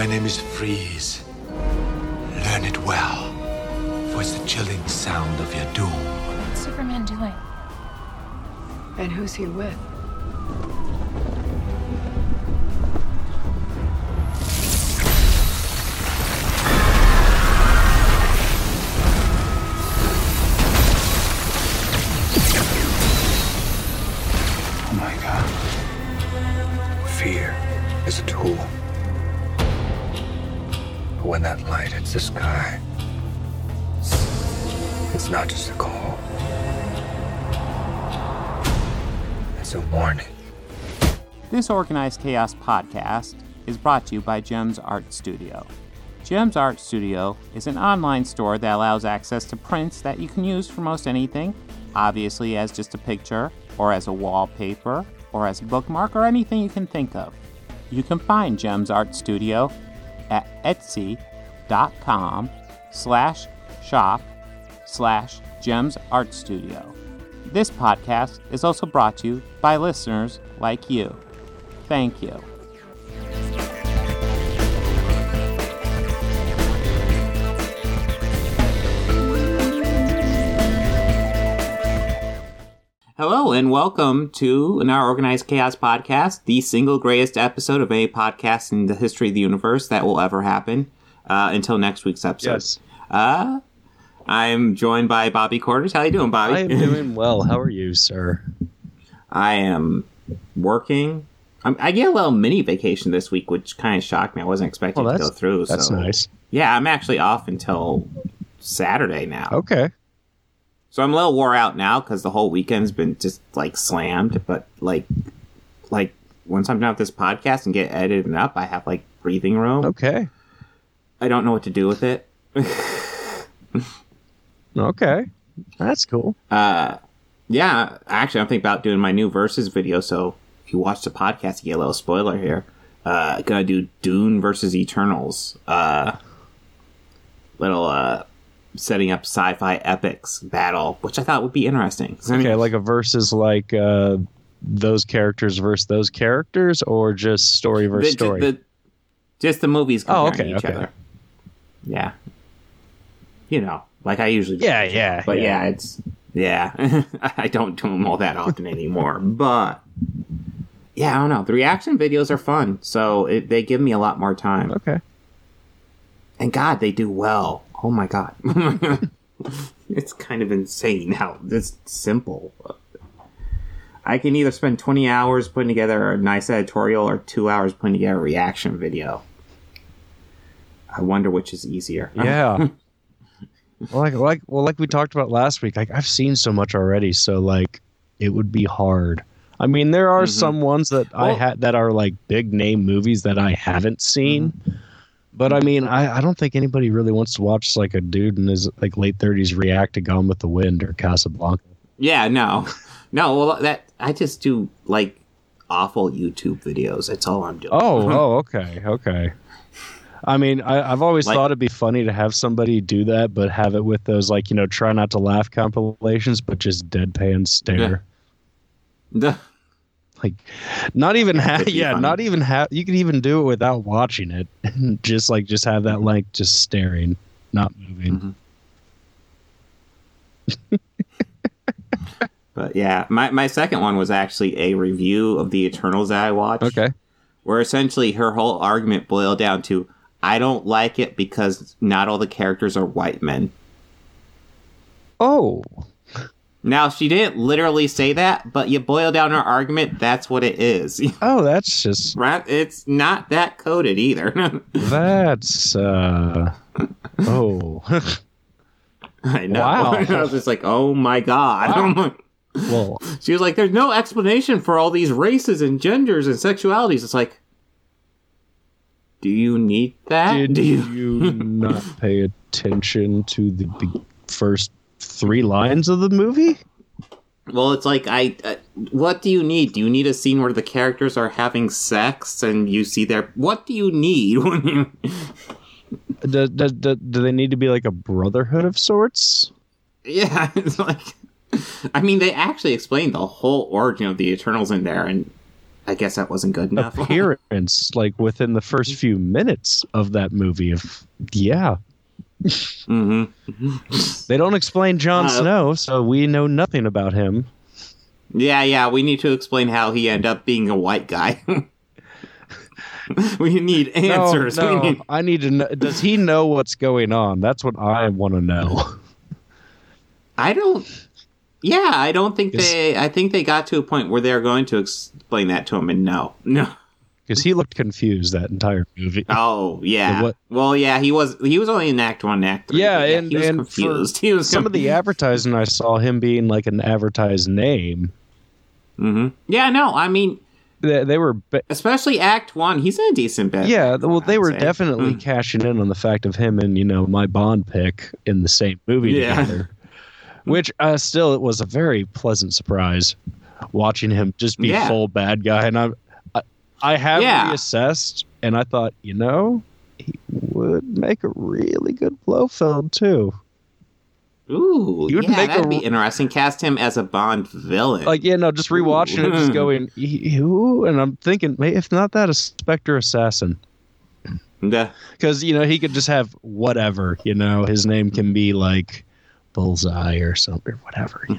My name is Freeze. Learn it well, for it's the chilling sound of your doom. What's Superman doing? And who's he with? This Organized Chaos podcast is brought to you by Gems Art Studio. Gems Art Studio is an online store that allows access to prints that you can use for most anything, obviously as just a picture, or as a wallpaper, or as a bookmark, or anything you can think of. You can find Gems Art Studio at etsy.com slash shop slash Gems Art Studio. This podcast is also brought to you by listeners like you. Thank you. Hello and welcome to an Our Organized Chaos podcast, the single greatest episode of a podcast in the history of the universe that will ever happen. Uh, until next week's episode. Yes. Uh, I'm joined by Bobby Quarters. How are you doing, Bobby? I am doing well. How are you, sir? I am working. I'm, I get a little mini vacation this week, which kind of shocked me. I wasn't expecting Well, to go through. that's so. nice. Yeah, I'm actually off until Saturday now. Okay. So I'm a little wore out now because the whole weekend's been just like slammed. But like, like once I'm done with this podcast and get edited up, I have like breathing room. Okay. I don't know what to do with it. Okay. That's cool. Uh, yeah, actually, I'm thinking about doing my new verses video. So if you watch the podcast, you get a little spoiler here. Uh, gonna do Dune versus Eternals. Uh, little uh, setting up sci-fi epics battle, which I thought would be interesting. 'Cause, I mean, Okay, like a versus like uh those characters versus those characters or just story versus ju- story? the- just the movies Oh, okay, each okay. other. Yeah, you know, like I usually. do. yeah, yeah. But yeah, it's yeah. I don't do them all that often anymore. But yeah, I don't know. The reaction videos are fun, so it, they give me a lot more time. Okay. And God, they do well. Oh my God, it's kind of insane how it's simple. I can either spend twenty hours putting together a nice editorial or two hours putting together a reaction video. I wonder which is easier. Yeah. well, like like well like we talked about last week, like I've seen so much already, so like it would be hard. I mean, there are Mhm. some ones that I had that are like big name movies that I haven't seen. But I mean, I, I don't think anybody really wants to watch like a dude in his like late thirties react to Gone with the Wind or Casablanca. Yeah, no, no. Well, that I just do like awful YouTube videos. That's all I'm doing. Oh, oh, okay, okay. I mean, I, I've always Like- thought it'd be funny to have somebody do that, but have it with those like you know, try not to laugh compilations, but just deadpan stare. The- Like, not even That have, yeah, funny. not even have. You could even do it without watching it, just like just have that like just staring, not moving. Mhm. but yeah, my my second one was actually a review of the Eternals that I watched. Okay. where essentially her whole argument boiled down to I don't like it because not all the characters are white men. Oh, Now she didn't literally say that, but you boil down her argument, that's what it is. oh, that's just right? It's not that coded either. that's uh oh. I know. Wow. I was just like, oh my god. Wow. well, She was like, there's no explanation for all these races and genders and sexualities. It's like, do you need that? Did do you not pay attention to the be- first three lines of the movie? Well, it's like I. Uh, what do you need? Do you need a scene where the characters are having sex and you see their? What do you need when you? Do, do, do, do they need to be like a brotherhood of sorts? Yeah, it's like. I mean, they actually explained the whole origin of the Eternals in there, and I guess that wasn't good enough. appearance like within the first few minutes of that movie of yeah hmm they don't explain Jon Uh, Snow so we know nothing about him Yeah, yeah. We need to explain how he ended up being a white guy. we need answers. no, no, need... I need to know does he know what's going on that's what I want to know I don't. Yeah, I don't think Is- they. I think they got to a point where they're going to explain that to him, and no, no. Because he looked confused that entire movie Oh yeah. What- Well, yeah. He was. He was only in Act One, Act Three. Yeah, but and- he was and confused. He was some of the advertising I saw him being like an advertised name Mm-hmm. Yeah, no. I mean, they, they were ba- especially Act One. He's in a decent bit. yeah well they I'd were say. definitely Mm. cashing in on the fact of him and you know my bond pick in the same movie Yeah. together which uh, still it was a very pleasant surprise watching him just be Yeah. full bad guy and i i, have Yeah. reassessed and i thought you know he would make a really good Blofeld too Ooh, He would yeah, make that'd a- be interesting. Cast him as a Bond villain. like yeah no just rewatching it just going "Ew," and i'm thinking if not that a spectre assassin Yeah. because you know he could just have whatever you know his name can be like bullseye or something or whatever you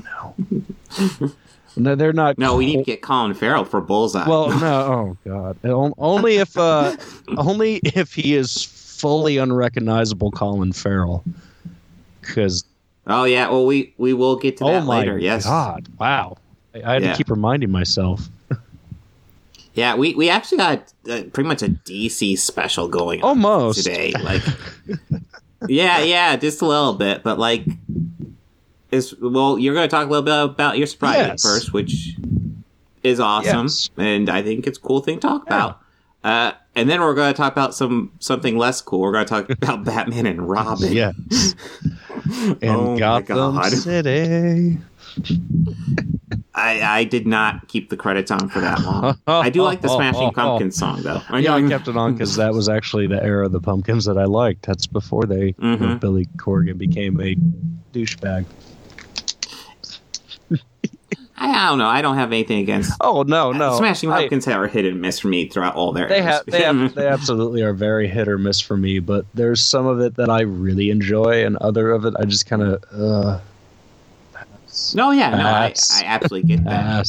know no they're not No, we need to get Colin Farrell for Bullseye. well no oh god only if uh only if he is fully unrecognizable colin farrell because oh yeah. Well, we we will get to oh that my later. Yes. god wow i, I had Yeah. to keep reminding myself Yeah, we we actually got uh, pretty much a DC special going on almost today. Like, yeah, yeah, just a little bit, but like, is well, you're going to talk a little bit about your surprise Yes. first, which is awesome, Yes. and I think it's a cool thing to talk about. Uh, and then we're going to talk about some something less cool. We're going to talk about Batman and Robin. yes and Oh gotham city I, I did not keep the credits on for that long. I do like the Smashing Pumpkins song though. I Yeah, I kept it on because that was actually the era of the pumpkins that I liked. That's before they Mhm. Billy Corgan became a douchebag. I, I don't know. I don't have anything against Oh no, no, Smashing I- Pumpkins are hit and miss for me throughout all their. they have, they have, they absolutely are very hit or miss for me. But there's some of it that I really enjoy, and other of it I just kind of uh, no, yeah, no, I, I absolutely get that.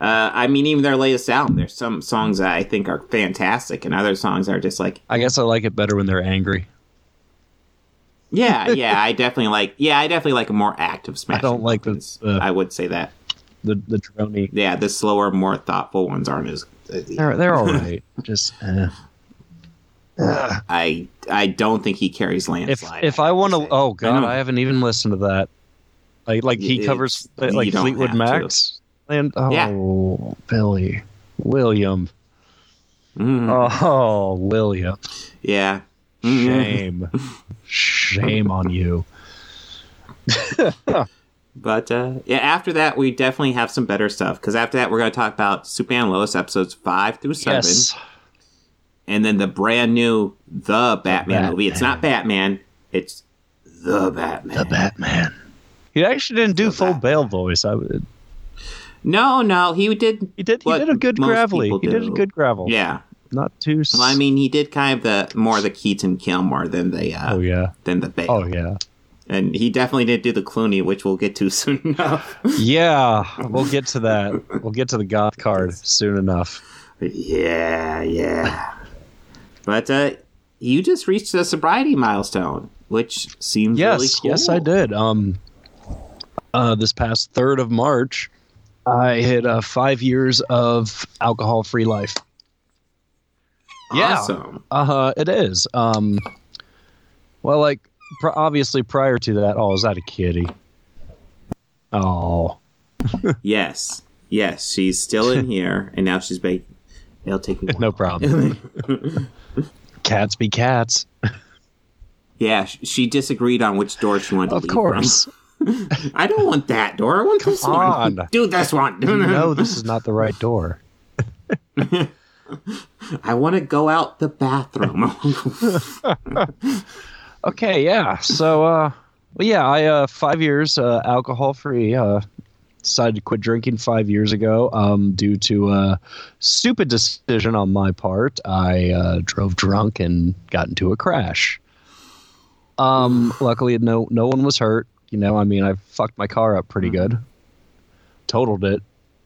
Uh, I mean, even their latest album, there's some songs that I think are fantastic, and other songs are just like, I guess I like it better when they're angry. yeah, yeah, I definitely like, yeah, I definitely like a more active Smashing. I don't like this. The- I would say that. The the drony, Yeah, the slower, more thoughtful ones aren't as. as they're they're all right. just eh. Ugh. I I don't think he carries if landslide. if I want to, oh god, know. I, haven't even listened to that. Like like he It's- covers like Fleetwood have to. And oh Yeah. Billy William Mhm. oh William yeah. Mhm. shame shame on you. But uh, yeah, after that, we definitely have some better stuff. Because after that, we're going to talk about Superman and Lois episodes five through seven, Yes, and then the brand new The Batman, Batman. movie. It's not Batman, it's The Batman. the Batman. He actually didn't do The full Batman. Bale voice. I would. No, no, he did. He did. He did a good gravelly. He did a good gravel. Yeah. not too. Well, I mean, he did kind of the more the Keaton Kilmer than the uh, oh yeah. than the Bale. Oh yeah. And he definitely didn't do the Clooney, which we'll get to soon enough. Yeah, we'll get to that. We'll get to the goth card soon enough. Yeah, yeah. But uh, you just reached a sobriety milestone, which seems Yes, really cool. yes, I did. Um, uh, this past third of March, I hit uh, five years of alcohol-free life. Yeah. Awesome. Uh, it is. Um, well, like pr- obviously prior to that, oh, is that a kitty? Oh, Yes, yes, she's still in here, and now she's baking. It'll take me. no problem. cats be cats, yeah, sh- she disagreed on which door she wanted to of course. I don't want that door. I want this on. one. Do this one. know this is not the right door. I want to go out the bathroom. Okay, yeah. So, uh, well, yeah, I uh, five years uh, alcohol free. Uh, decided to quit drinking five years ago um, due to a stupid decision on my part. I uh, drove drunk and got into a crash. Um, luckily, no no one was hurt. You know, I mean, I fucked my car up pretty good, totaled it,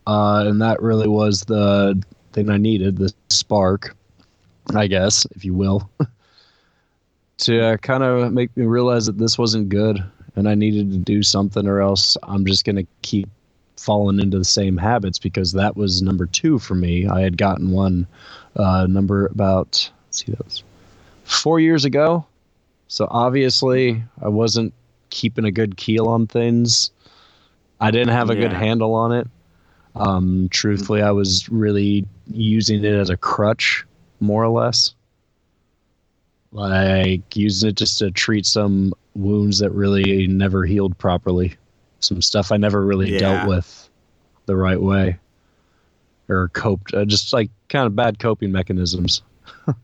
uh, and that really was the thing I needed, the spark, I guess, if you will, to uh, kind of make me realize that this wasn't good and I needed to do something, or else I'm just going to keep falling into the same habits because that was number two for me. I had gotten one uh, number about, see, that was four years ago. So obviously, I wasn't keeping a good keel on things. I didn't have a good handle on it. Um, truthfully, I was really using it as a crutch, more or less. Like using it just to treat some wounds that really never healed properly. Some stuff I never really Yeah. dealt with the right way or coped, uh, just like kind of bad coping mechanisms.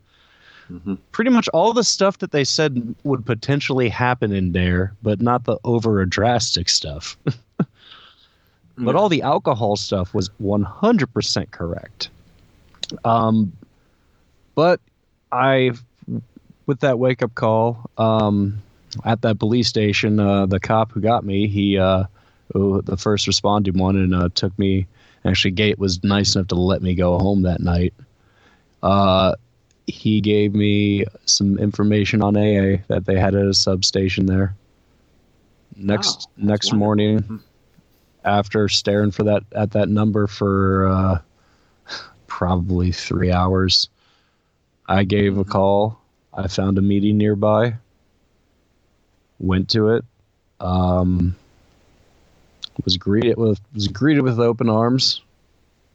Mhm. Pretty much all the stuff that they said would potentially happen in there, but not the over drastic stuff. but all the alcohol stuff was 100% correct. Um, but I, with that wake up call um, at that police station, uh, the cop who got me, he, uh, who- the first responding one, and uh, took me. Actually, Gate was nice enough to let me go home that night. Uh, he gave me some information on AA that they had at a substation there. Next that's next wonderful. morning, after staring for that at that number for uh, probably three hours, I gave a call. I found a meeting nearby. Went to it. Um, was greeted with was greeted with open arms,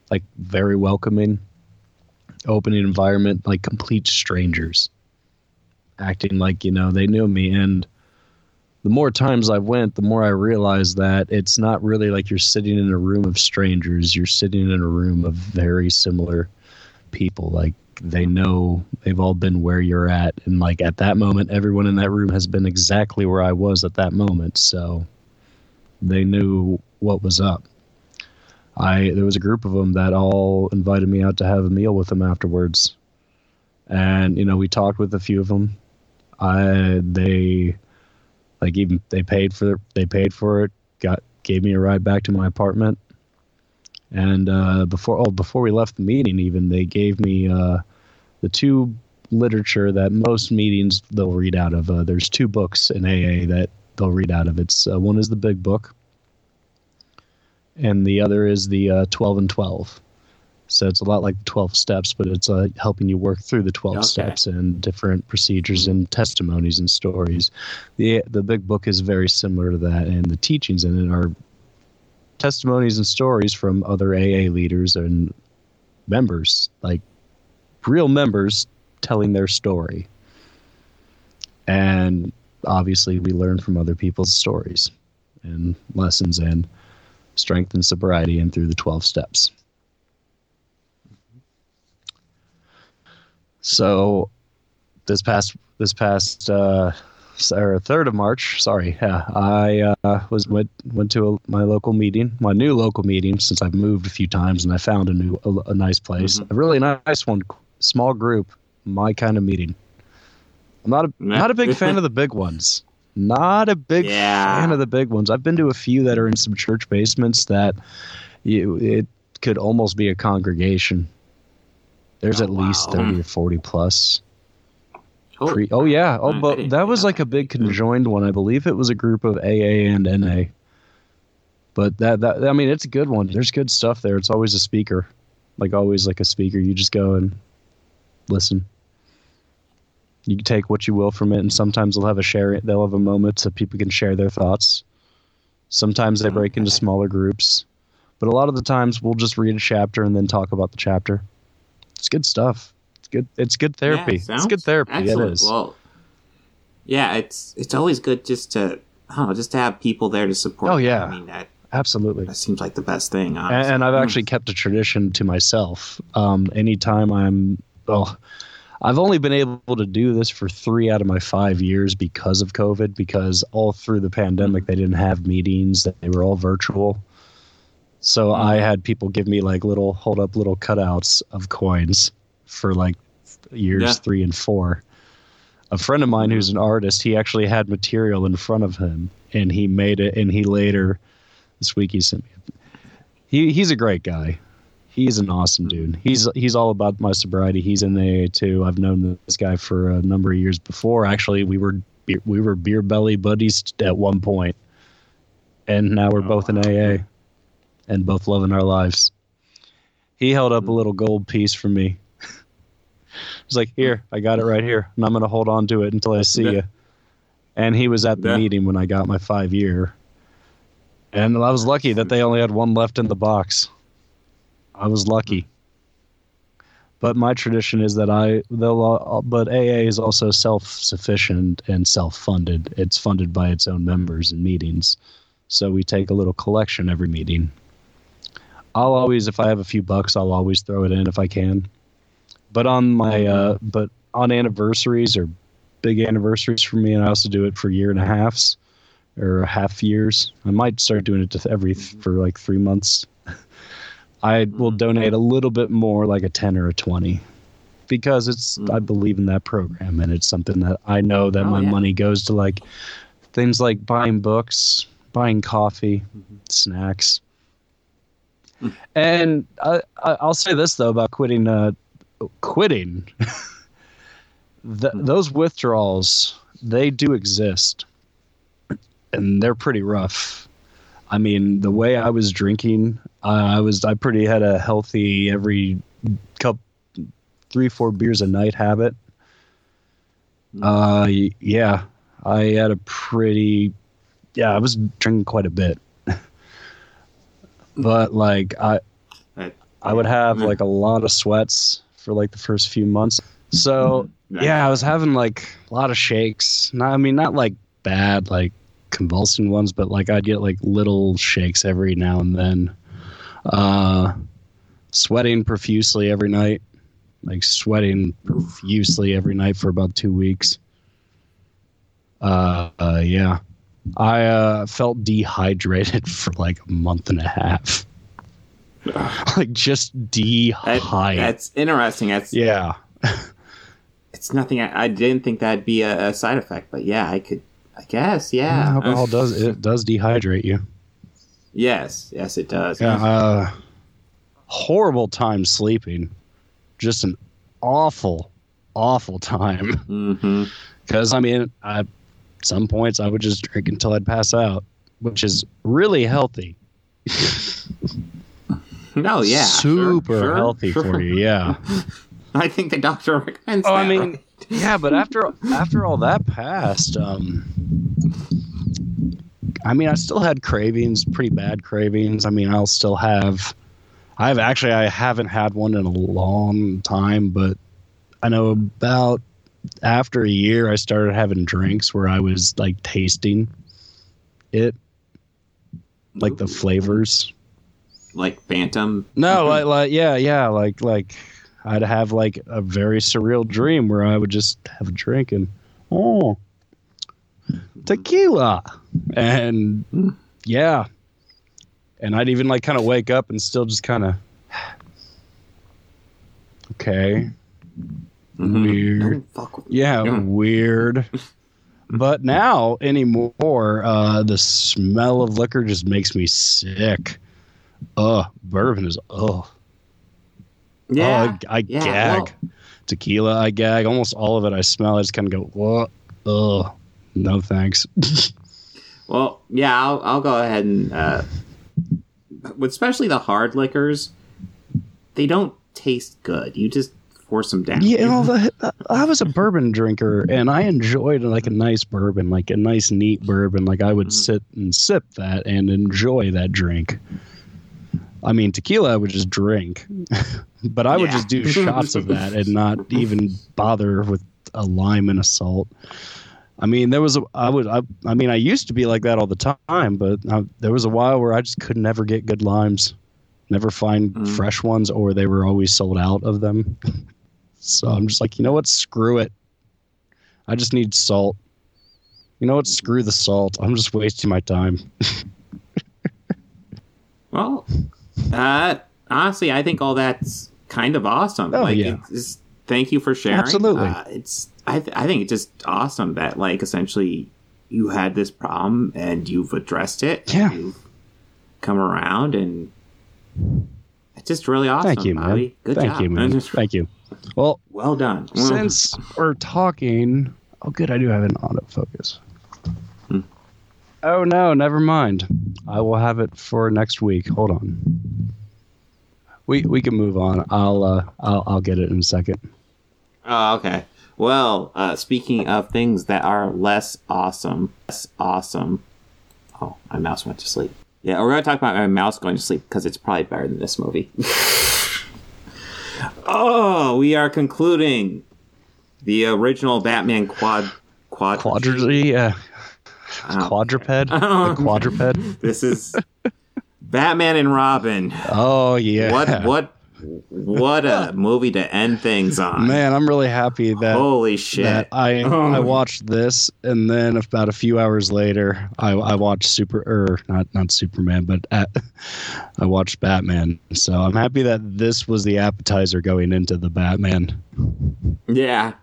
like very welcoming, opening environment, like complete strangers, acting like you know they knew me. And the more times I went, the more I realized that it's not really like you're sitting in a room of strangers. You're sitting in a room of very similar people. Like they know they've all been where you're at, and like at that moment, everyone in that room has been exactly where I was at that moment. So they knew what was up. I there was a group of them that all invited me out to have a meal with them afterwards, and you know we talked with a few of them. I they like even they paid for they paid for it. Got gave me a ride back to my apartment, and uh, before oh before we left the meeting, even they gave me uh, the two literature that most meetings they'll read out of. Uh, there's two books in AA that they'll read out of. It's uh, one is the Big Book, and the other is the uh, 12 and 12. So it's a lot like the 12 steps, but it's uh, helping you work through the 12 Okay. steps and different procedures and testimonies and stories. The the Big Book is very similar to that, and the teachings in it are testimonies and stories from other AA leaders and members, like real members telling their story. And obviously, we learn from other people's stories and lessons and strength and sobriety and through the 12 steps. So this past this past uh or third of March, sorry, yeah, I uh, was went went to a, my local meeting, my new local meeting since I've moved a few times and I found a new a, a nice place, a really nice one, small group, my kind of meeting. I'm not a not a big fan of the big ones. Not a big Yeah. fan of the big ones. I've been to a few that are in some church basements that you it could almost be a congregation. There's Oh, at least wow. 30 or 40 plus. Oh, Pre- oh yeah. Oh, but that was like a big conjoined one. I believe it was a group of AA and NA. But that that I mean, it's a good one. There's good stuff there. It's always a speaker, like always like a speaker. You just go and listen. You can take what you will from it, and sometimes they'll have a share. They'll have a moment so people can share their thoughts. Sometimes they break into smaller groups, but a lot of the times we'll just read a chapter and then talk about the chapter. It's good stuff. It's good. It's good therapy. Yeah, it's good therapy. Excellent. It is. Well, yeah, it's it's always good just to know, just to have people there to support. Oh, yeah. I mean that Absolutely. that seems like the best thing. and, Honestly. and I've Mm. actually kept a tradition to myself. Um, anytime I'm, well, I've only been able to do this for three out of my five years because of COVID. Because all through the pandemic, they didn't have meetings; they were all virtual. So I had people give me like little hold up little cutouts of coins for like years Yeah. three and four. A friend of mine who's an artist, he actually had material in front of him and he made it and he later this week he sent me he he's a great guy. He's an awesome dude. He's he's all about my sobriety. He's in the AA too. I've known this guy for a number of years before. Actually, we were beer, we were beer belly buddies at one point, and now we're Oh, both in AA, and both loving our lives. He held up a little gold piece for me. He's like, "Here, I got it right here, and I'm gonna hold on to it until I see Yeah. you." And he was at the Yeah. meeting when I got my five year, and I was lucky that they only had one left in the box. I was lucky. But my tradition is that I they'll but AA is also self-sufficient and self-funded. It's funded by its own members and meetings. So we take a little collection every meeting. I'll always if I have a few bucks, I'll always throw it in if I can. But on my uh but on anniversaries or big anniversaries for me and I also do it for year and a halves or half years. I might start doing it to every mm-hmm. for like 3 months I will mm-hmm. donate a little bit more, like a 10 or a 20, because it's, I mm-hmm. believe in that program and it's something that I know that Oh, my yeah. money goes to like things like buying books, buying coffee, snacks. Hmm. And I, I, I'll say this though about quitting, uh, quitting. Th- those withdrawals, they do exist and they're pretty rough. I mean, the way I was drinking, uh, I was I pretty had a healthy every cup, three four beers a night habit. Uh, yeah, I had a pretty, yeah, I was drinking quite a bit. but like I, I, I would have like a lot of sweats for like the first few months. So Yeah. yeah, I was having like a lot of shakes. Not, I mean, not like bad, like convulsing ones, but like I'd get like little shakes every now and then. Uh, sweating profusely every night, like sweating profusely every night for about two weeks. Uh, uh yeah, I uh, felt dehydrated for like a month and a half. like just dehydrated. that's interesting. That's yeah. it's nothing. I, I didn't think that'd be a, a side effect, but yeah, I could. I guess, yeah. alcohol does it does dehydrate you. Yes, yes, it does. Yeah, uh, horrible time sleeping. Just an awful, awful time. Because I mean, at some points I would just drink until I'd pass out, which is really healthy. No, yeah, super sure, healthy sure. for you. Yeah. I think the doctor recommends. Oh, I mean, right? yeah, but after after all that passed, um, I mean, I still had cravings, pretty bad cravings. I mean, I'll still have. I've actually I haven't had one in a long time, but I know about after a year I started having drinks where I was like tasting it, like the flavors. Like Phantom. No, like, like yeah, yeah, like like I'd have like a very surreal dream where I would just have a drink and oh tequila and yeah, and I'd even like kind of wake up and still just kind of okay, Mhm. weird. Don't fuck with me. Yeah, Yeah. weird. But now anymore, uh, the smell of liquor just makes me sick. Ugh, bourbon is ugh. Yeah, Oh, I, I yeah, gag. well- Tequila, I gag. Almost all of it, I smell. I just kind of go, what? Ugh. No thanks. Well, yeah, I'll I'll go ahead and uh, with especially the hard liquors, they don't taste good. You just force them down. yeah, well, the, I was a bourbon drinker, and I enjoyed like a nice bourbon, like a nice neat bourbon. Like I would Mhm. sit and sip that and enjoy that drink. I mean, tequila I would just drink, but I would Yeah. just do shots of that and not even bother with a lime and a salt. I mean, there was a I would I, I mean I used to be like that all the time, but I, there was a while where I just could never get good limes, never find Mm. fresh ones, or they were always sold out of them. so I'm just like, you know what? Screw it. I just need salt. You know what? Screw the salt. I'm just wasting my time. Well, Uh, honestly, I think all that's kind of awesome. Oh, like, yeah. it's, thank you for sharing. Absolutely. Uh, it's I th- I think it's just awesome that like essentially you had this problem and you've addressed it. Yeah. You've come around and it's just really awesome. Thank you, man. Good Thank job. you, man. Thank you. Well, Well done. since we're talking, oh, good, I do have an autofocus. Oh no, never mind. I will have it for next week. Hold on. We we can move on. I'll uh I'll I'll get it in a second. Oh, okay. Well, uh, speaking of things that are less awesome, less awesome. Oh, my mouse went to sleep. Yeah, we're going to talk about my mouse going to sleep because it's probably better than this movie. oh, we are concluding the original Batman quad quad Quadri uh, Oh, quadruped. the quadruped. This is Batman and Robin. Oh yeah. What what what a movie to end things on. Man, I'm really happy that Holy shit. that I I oh. watched this, and then about a few hours later, I, I watched Super or not not Superman, but at, I watched Batman. So I'm happy that this was the appetizer going into the Batman. Yeah.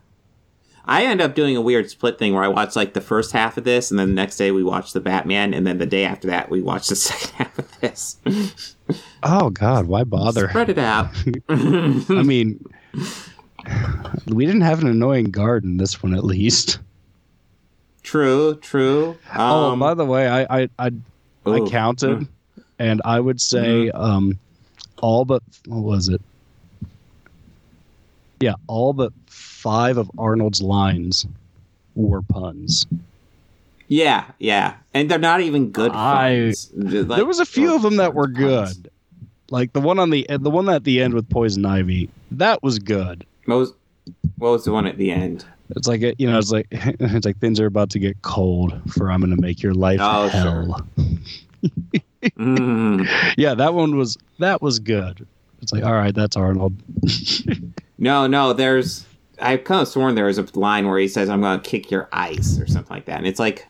I end up doing a weird split thing where I watch like the first half of this, and then the next day we watch the Batman, and then the day after that we watch the second half of this. Oh God, why bother? Spread it out. I mean, we didn't have an annoying garden this one at least. true, true. oh, Um, by the way, I I I, I counted, and I would say um, all but what was it? Yeah, all but five of Arnold's lines were puns. Yeah, yeah, and they're not even good. I- puns. Like, there was a few of them that were puns. good, like the one on the the one at the end with Poison Ivy. That was good. What was, what was the one at the end? It's like you know, it's like it's like things are about to get cold. For I'm going to make your life Oh, hell. Mm. Yeah, that one was that was good. It's like all right, that's Arnold. No, no, there's. I've kind of sworn there was a line where he says, "I'm going to kick your ice" or something like that, and it's like,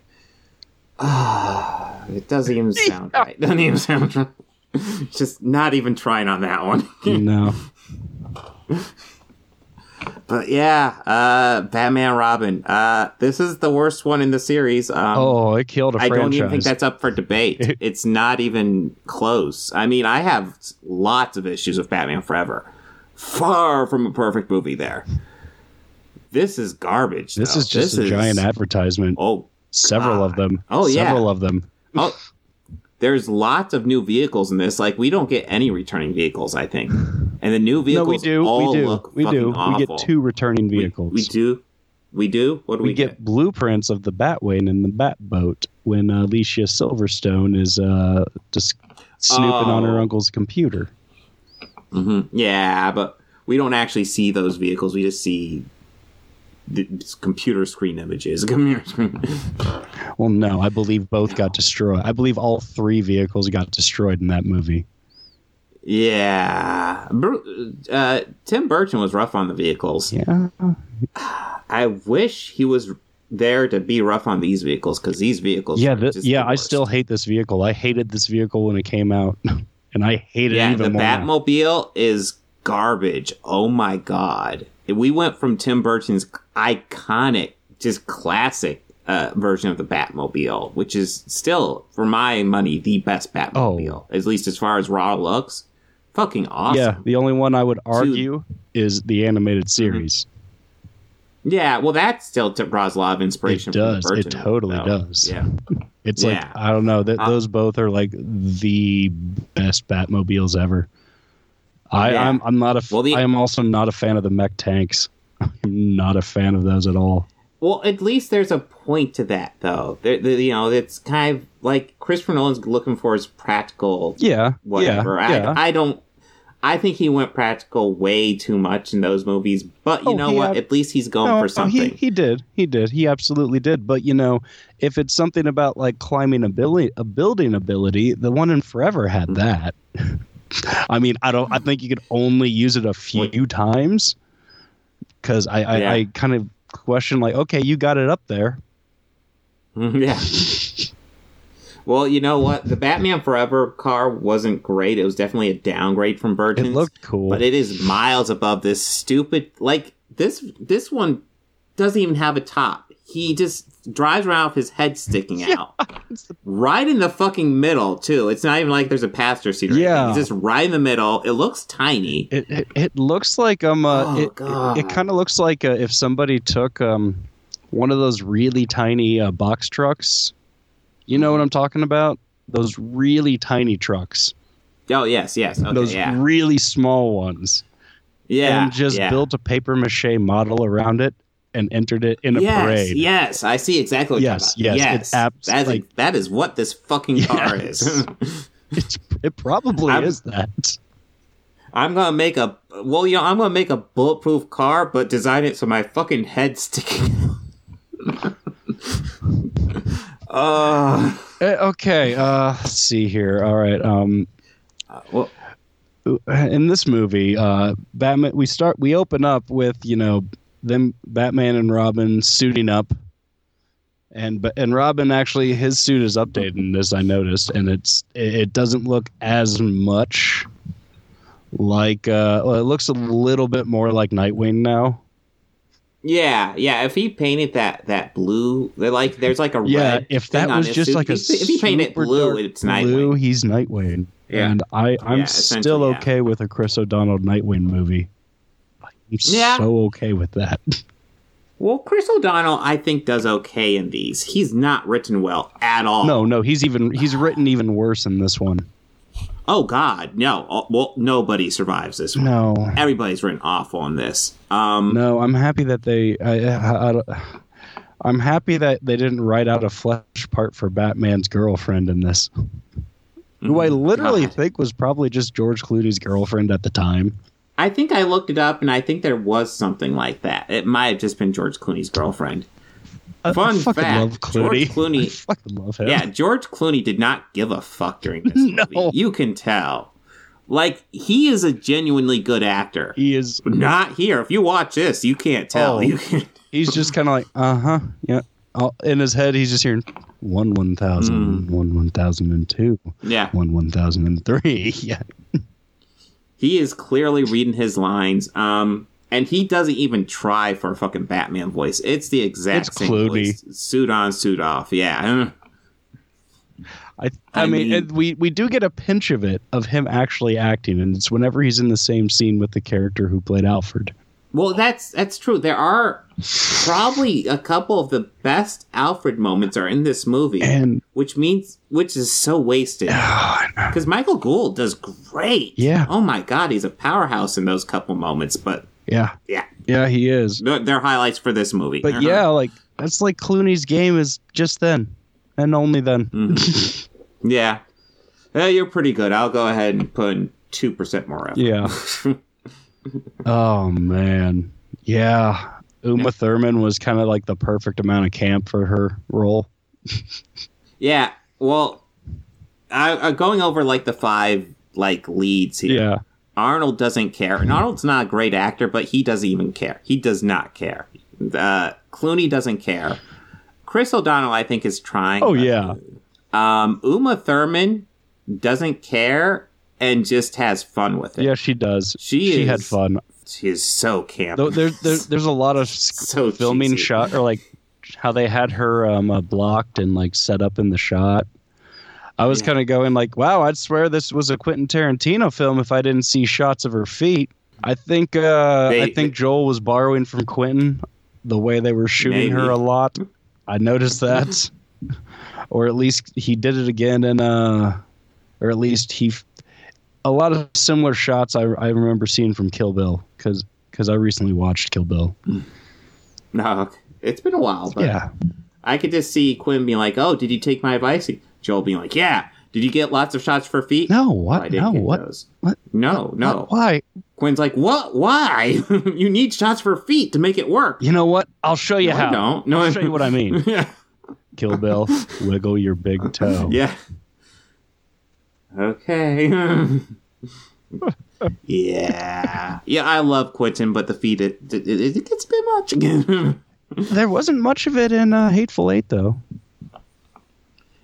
ah, it doesn't even sound right. It doesn't even sound right. Just not even trying on that one. You know. but yeah, uh, Batman Robin. Uh, this is the worst one in the series. Um, Oh, it killed a I franchise. I don't even think that's up for debate. it's not even close. I mean, I have lots of issues with Batman Forever. Far from a perfect movie there. This is garbage. This though. is just This a is- advertisement. advertisement. Oh, Several of them. Oh, yeah. Several of them. oh, there's lots of new vehicles in this. Like we don't get any returning vehicles, I think. And the new No, vehicles we do. all We do. look We do. awful. We get two returning vehicles. We, do. We do. What do we, we get blueprints of the Batwing and the Batboat when uh, Alicia Silverstone is uh, just snooping on her Oh. uncle's computer. hmm Yeah, but we don't actually see those vehicles. We just see computer screen images. Computer screen. Well, no, I believe both got destroyed. I believe all three vehicles got destroyed in that movie. yeah, uh, Tim Burton was rough on the vehicles. Yeah. I wish he was there to be rough on these vehicles because these vehicles. Yeah, are th- just yeah, the I still hate this vehicle. I hated this vehicle when it came out, and I hate it Yeah, even the more. now. Batmobile is garbage. Oh my god. We went from Tim Burton's iconic, just classic uh, version of the Batmobile, which is still, for my money, the best Batmobile. oh. At least as far as raw looks. Fucking awesome. Yeah, the only one I would argue is the animated Mm-hmm. series. Yeah, well, that still draws a lot of inspiration It from does. Burton. It totally though. does. Yeah. It's Yeah. like I don't know that Uh, those both are like the best Batmobiles ever. I, Yeah. I'm I'm not a Well, the- I am also not a fan of the mech tanks. I'm not a fan of those at all. Well, at least there's a point to that, though. There, the, you know, it's kind of like Christopher Nolan's looking for his practical Yeah, whatever. yeah, yeah. I, I don't. I think he went practical way too much in those movies, but you Oh, know what? had- At least he's going No, for something. he he did. He did. He absolutely did. But you know, if it's something about like climbing ability, a building ability, the one in Forever had Mm-hmm. that. I mean, I don't. I think you could only use it a few times because I I, Yeah. I kind of question like, okay, you got it up there. Mm, yeah. Well, you know what? The Batman Forever car wasn't great. It was definitely a downgrade from It looked cool. but it is miles above this stupid. Like this, this one doesn't even have a top. He just drives around with his head sticking out, right in the fucking middle too. It's not even like there's a passenger seat. Or anything. Yeah. He's just right in the middle. It looks tiny. It, it it looks like um uh, Oh, it, God. it, kind of looks like uh, if somebody took um one of those really tiny uh, box trucks. You know what I'm talking about? Those really tiny trucks. Oh yes, yes. Okay, those yeah, really small ones. yeah. and just yeah. built a paper mache model around it and entered it in a yes, parade. Yes, I see exactly what Yes, yes, it's abs- that, is, like- that is what this fucking car Yes. is. It's, it probably I'm- is that. I'm gonna make a well, you know, I'm gonna make a bulletproof car, but design it so my fucking head's sticking. out. uh, Uh, okay, uh, let's see here. All right. Um, well, in this movie, uh, Batman, we start, we open up with you know them Batman and Robin suiting up, and but and Robin actually his suit is updated as I noticed, and it's it, doesn't look as much like uh, well, it looks a little bit more like Nightwing now. yeah, yeah. If he painted that that blue, they're like there's like a Yeah, red. if that was just suit. like a if, if he painted blue, it's blue, Nightwing. he's Nightwing. Yeah. And I, I'm Yeah, still essentially, yeah. okay with a Chris O'Donnell Nightwing movie. I'm Yeah. so okay with that. Well, Chris O'Donnell, I think, does okay in these. He's not written well at all. No, no, he's even he's written even worse in this one. Oh God, no. Oh, well, nobody survives this one. No, Everybody's written awful in this. Um, no, I'm happy that they. I, I'm happy that they didn't write out a flesh part for Batman's girlfriend in this, who I literally God. think was probably just George Clooney's girlfriend at the time. I think I looked it up, and I think there was something like that. It might have just been George Clooney's girlfriend. I- Fun I fact, Clooney. George Clooney- I fucking love him. Yeah, George Clooney did not give a fuck during this No. movie. You can tell. Like he is a genuinely good actor. he is. Not here. If you watch this, you can't tell. Oh. You can. He's just kind of like, uh huh, yeah. All- In his head, he's just hearing one one thousand, one one thousand and two, Yeah, one one thousand and three. Yeah, he is clearly reading his lines. Um, and he doesn't even try for a fucking Batman voice. It's the exact It's same Clooney. voice. Suit on, suit off. Yeah. I, I, I mean, mean- we we do get a pinch of it of him actually acting, and it's whenever he's in the same scene with the character who played Alfred. Well, that's that's true. There are probably a couple of the best Alfred moments are in this movie, And which means which is so wasted. Because Michael Gough does great. Yeah. Oh my God, he's a powerhouse in those couple moments. But yeah, yeah, yeah, he is. they're, they're highlights for this movie. But Uh-huh. yeah, like that's like Clooney's game is just then, and only then. Mm-hmm. yeah, Uh, you're pretty good. I'll go ahead and put in two percent more effort. Yeah. oh man, yeah. Uma Thurman was kind of like the perfect amount of camp for her role. Yeah. Well, I, I going over like the five like leads here. Yeah, Arnold doesn't care. And Arnold's not a great actor, but he doesn't even care. He does not care. Uh, Clooney doesn't care. Chris O'Donnell, I think, is trying. Oh yeah, Um, Uma Thurman doesn't care and just has fun with it. yeah. She does. She she had fun. She is so camp. Though there's there's there's a lot of So filming cheesy. shot or like how they had her um uh, blocked and like set up in the shot. I was Yeah. kind of going like, wow, I'd swear this was a Quentin Tarantino film if I didn't see shots of her feet. I think uh, They- I think Joel was borrowing from Quentin the way they were shooting her a lot. I noticed that, or at least he did it again, and uh, or at least he, a lot of similar shots I I remember seeing from Kill Bill because because I recently watched Kill Bill. no, it's been a while, but yeah, I could just see Quinn being like, "Oh, did you take my advice?" Joel being like, "Yeah." Did you get lots of shots for feet? no, I what? didn't No, what? those. What? No, no. What? Why? Quinn's like, "What? Why? you need shots for feet to make it work." You know what? I'll show you No, I how. don't. No, I'll show you what I mean. yeah. Kill Bill, wiggle your big toe. Yeah. Okay. yeah. Yeah, I love Quentin, but the feet it it, it, it gets a bit much again. There wasn't much of it in uh, Hateful Eight, though.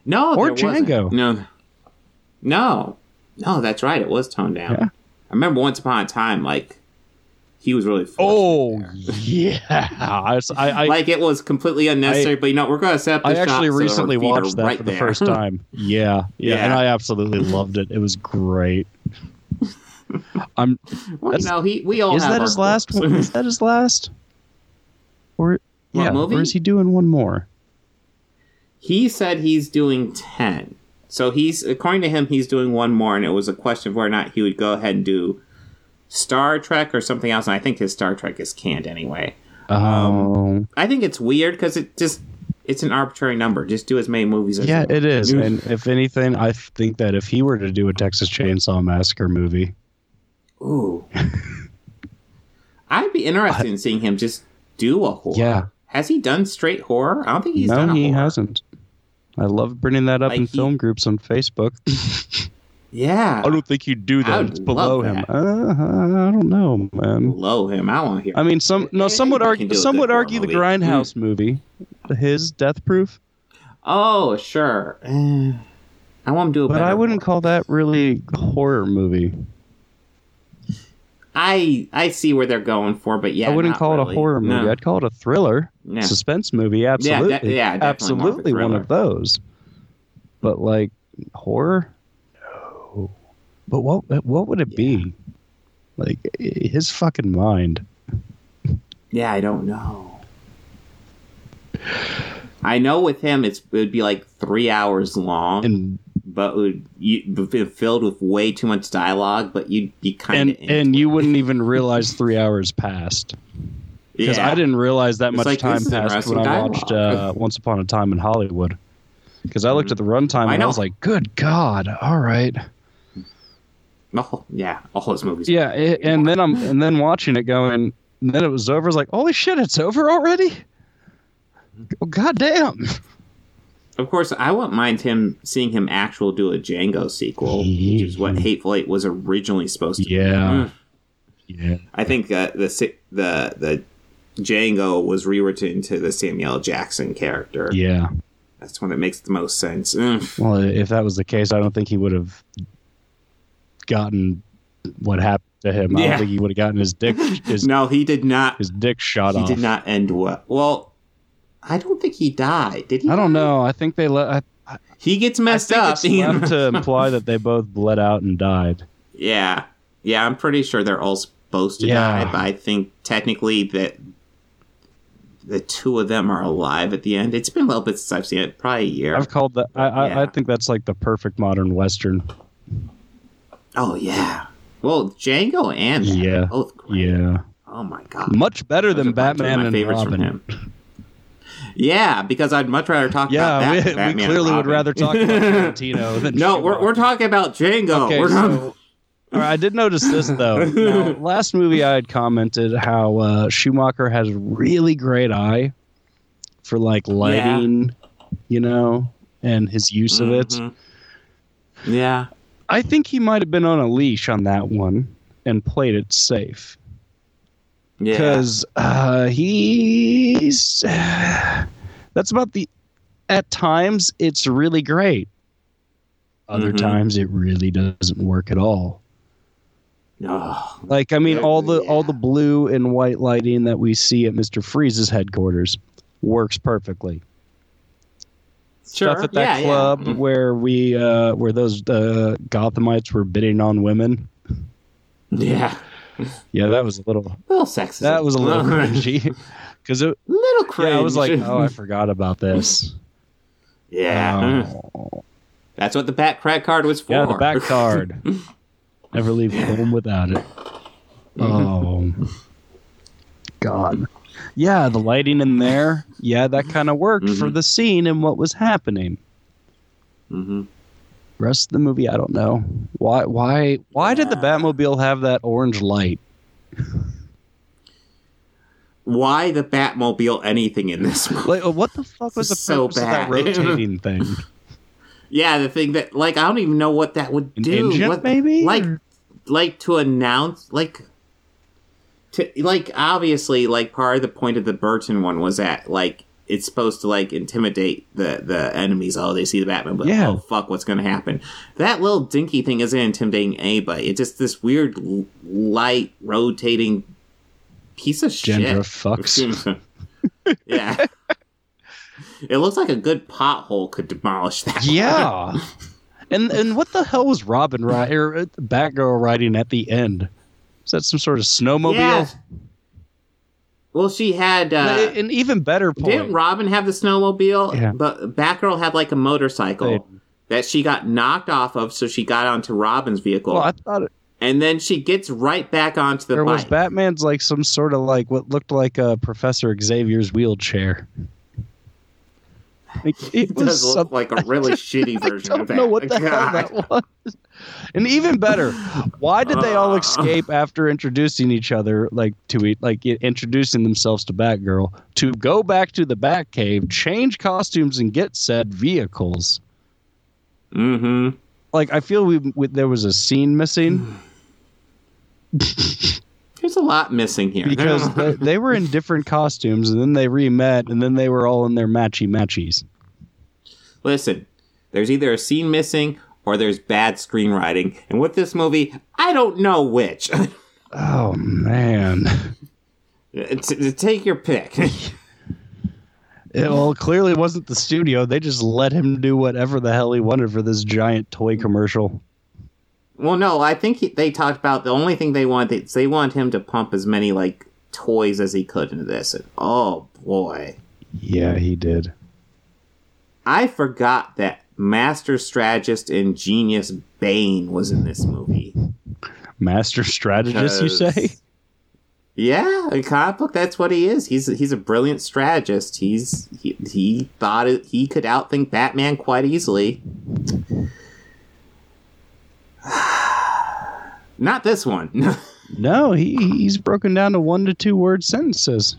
No, Or there wasn't. Django. No, no, no. That's right. It was toned down. Yeah. I remember once upon a time, like he was really. Oh yeah, I, I, I, like it was completely unnecessary. but you know, we're going to set up. I actually so recently are watched that right for the there. first time. Yeah, yeah, Yeah. and I absolutely loved it. It was great. I'm. well, you know, he we all Is that his last one? Is that his last? Or What yeah, movie? or is he doing one more? he said he's doing ten. So he's according to him, he's doing one more, and it was a question of whether or not he would go ahead and do Star Trek or something else. And I think his Star Trek is canned anyway. Um, oh, I think it's weird because it just it's an arbitrary number. Just do as many movies as yeah, it is. And if anything, I think that if he were to do a Texas Chainsaw Massacre movie, Ooh. I'd be interested in seeing him just do a horror. Yeah. Has he done straight horror? I don't think he's no, done a he horror. hasn't. I love bringing that up Like in he- film groups on Facebook. Yeah. I don't think you'd do that. It's below him. that. Uh, I don't know, man. Below him. I want to hear. I mean, some no, some would argue. can do a Some would argue the movie. Grindhouse movie, his Death Proof, oh, sure. Eh, I want to do a but I wouldn't call that really a horror movie. I I see where they're going for, but yeah, I wouldn't call it a horror movie. No. I'd call it a thriller, Yeah. suspense movie. Absolutely, de- yeah, of a absolutely one of those. But like horror. But what what would it be? Like his fucking mind. Yeah, I don't know. I know with him, it's it would be like three hours long, And but it would you, be filled with way too much dialogue. But you'd be kind and of and you wouldn't even realize three hours passed because I didn't realize that It's much like, time passed when I watched uh, Once Upon a Time in Hollywood. Because I looked at the runtime and I was like, "Good God! All right, Oh, yeah, all his movies. yeah." It, and then I'm and then watching it going. And then it was over. I was like, "Holy shit! It's over already!" Oh, God damn! Of course, I wouldn't mind him seeing him actual do a Django sequel, which is what Hateful Eight was originally supposed to. be. Yeah, Mm. yeah. I think uh, the the the Django was rewritten to the Samuel Jackson character. Yeah. That's when it makes the most sense. Mm. Well, if that was the case, I don't think he would have gotten what happened to him. I don't think he would have gotten his dick his No, he did not. his dick shot He off. He did not end well. Well, I don't think he died. Did he? I don't die? know. I think they let. I, He gets I messed think up. it's left to imply that they both bled out and died. yeah, yeah. I'm pretty sure they're all supposed to Yeah. die, but I think technically that the two of them are alive at the end. It's been a little bit since I've seen it, probably a year. I've called that. I, I, I think that's like the perfect modern western. Oh yeah. Well, Django and that Yeah. are both great. Yeah, Oh my god. much better Those than are probably Batman my and favorites Robin. from him. Yeah, because I'd much rather talk Yeah, about that. we, than we clearly would rather talk about Tarantino than no, we're, we're talking about Django. Okay, we're so not, all right, I did notice this though. Now, last movie I had commented how uh, Schumacher has really great eye for like lighting, you know, and his use of it. Mhm. Yeah. I think he might have been on a leash on that one and played it safe. Yeah. because uh, he's that's about the at times it's really great. Other Mhm. times it really doesn't work at all. Oh, like i mean all the all the blue and white lighting that we see at mr freeze's headquarters works perfectly sure. stuff at that yeah, club Yeah. Mm. where we uh where those uh gothamites were bidding on women yeah. yeah that was a little A little sexist. that was a little cringy because it little cringe. yeah i was like oh i forgot about this yeah. Oh. That's what the back crack card was for. Yeah, the back card. Never leave home without it. Oh, God. Yeah, the lighting in there. Yeah, that kind of worked for Mhm. the scene and what was happening. Mm-hmm. Rest of the movie, I don't know. Why? Why? Why did the Batmobile have that orange light? Why the Batmobile anything in this movie? Like, what the fuck was the So purpose of that bad. rotating thing? Yeah, the thing that like I don't even know what that would An do. engine, what, maybe? Like like to announce like to like obviously like part of the point of the Burton one was that like it's supposed to like intimidate the the enemies. Oh, they see the Batman, but Yeah. oh fuck, what's going to happen? That little dinky thing isn't intimidating anybody. It's just this weird light rotating piece of Gendra shit. fucks. yeah. It looks like a good pothole could demolish that. Yeah. and and what the hell was Robin ri- or uh, Batgirl riding at the end? Is that some sort of snowmobile? Yeah. Well, she had. Uh, An even better point. Didn't Robin have the snowmobile? Yeah. But Batgirl had like a motorcycle that she got knocked off of, so she got onto Robin's vehicle, well, I thought it, and then she gets right back onto the there was bike. Batman's like some sort of like what looked like a Professor Xavier's wheelchair. Like, it was look some- like a really shitty version. I don't know what the hell that was. And even better, why did they all escape after introducing each other, like to eat, like introducing themselves to Batgirl, to go back to the Batcave, change costumes, and get said vehicles? Mm-hmm. Like I feel we, we there was a scene missing There's a lot missing here because they, they were in different costumes, and then they re-met, and then they were all in their matchy matchies. Listen, there's either a scene missing or there's bad screenwriting, and with this movie, I don't know which. Oh man. Uh, t- Take your pick. It, well, it clearly wasn't the studio. They just let him do whatever the hell he wanted for this giant toy commercial. Well, no, I think he, they talked about the only thing they want is they want him to pump as many like toys as he could into this. And, oh boy, Yeah, he did. I forgot that master strategist and genius Bane was in this movie. Master strategist, you say? Yeah, in comic book, that's what he is. He's he's a brilliant strategist. He's he, he thought it, he could outthink Batman quite easily. Not this one. No, he he's broken down to one to two word sentences.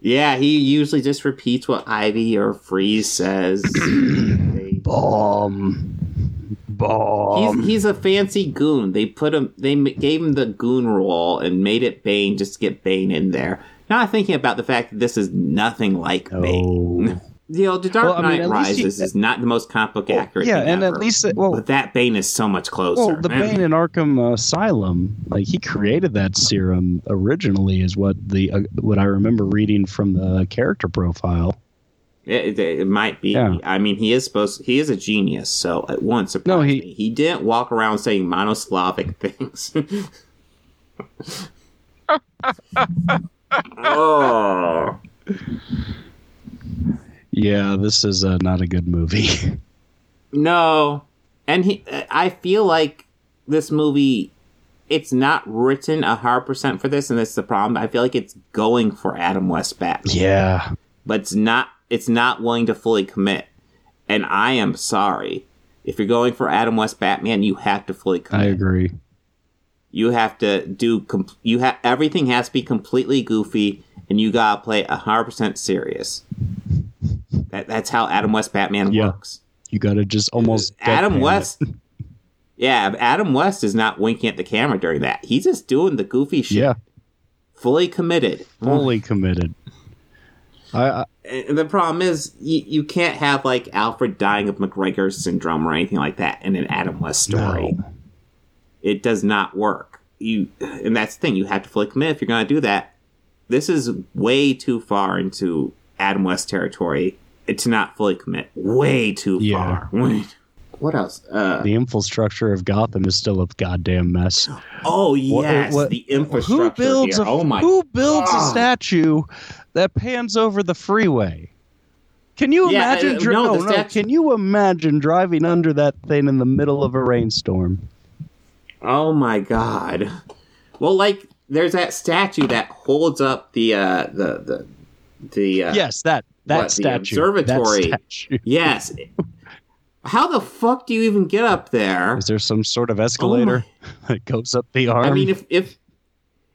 Yeah, he usually just repeats what Ivy or Freeze says. Bomb, bomb. he's, he's a fancy goon. They put him. They gave him the goon role and made it Bane just to get Bane in there. Not thinking about the fact that this is nothing like Bane. Oh. You know, The Dark Well, I mean, Knight Rises he- is not the most comic book accurate. yeah, thing and at least it- well- but that Bane is so much closer. Well, the man. Bane in Arkham Asylum, like he created that serum originally, is what the uh, what I remember reading from the character profile. It, it, it might be. Yeah. I mean, he is supposed. He is a genius. So it won't surprise No, he- me. He didn't walk around saying monoslavic things. oh, Yeah, this is uh, not a good movie. no, and he. I feel like this movie. It's not written a hundred percent for this, and that's the problem. I feel like it's going for Adam West Batman. yeah, but it's not it's not willing to fully commit. And I am sorry. If you're going for Adam West Batman, you have to fully commit. I agree. You have to do com- you have everything has to be completely goofy and you got to play a 100% serious. That that's how Adam West Batman Yeah. works. You got to just almost Adam. West Yeah, Adam West is not winking at the camera during that. He's just doing the goofy shit. Yeah, Fully committed. fully committed. I, I And the problem is, you, you can't have like Alfred dying of MacGregor syndrome or anything like that in an Adam West story. no. It does not work. You, and that's the thing. You have to fully commit if you're going to do that. This is way too far into Adam West territory to not fully commit. Way too Yeah. far. Wait. What else? Uh, The infrastructure of Gotham is still a goddamn mess. oh yes, what- the infrastructure Who builds here. a oh my Who builds a statue that pans over the freeway? Can you Yeah, imagine? uh, dri- no, no, the no, statue- Can you imagine driving under that thing in the middle of a rainstorm? Oh my god. Well, like there's that statue that holds up the uh the the the uh, yes, that that what, the statue. observatory. That statue. Yes. How the fuck do you even get up there? Is there some sort of escalator that goes up the arm? Oh I mean, if if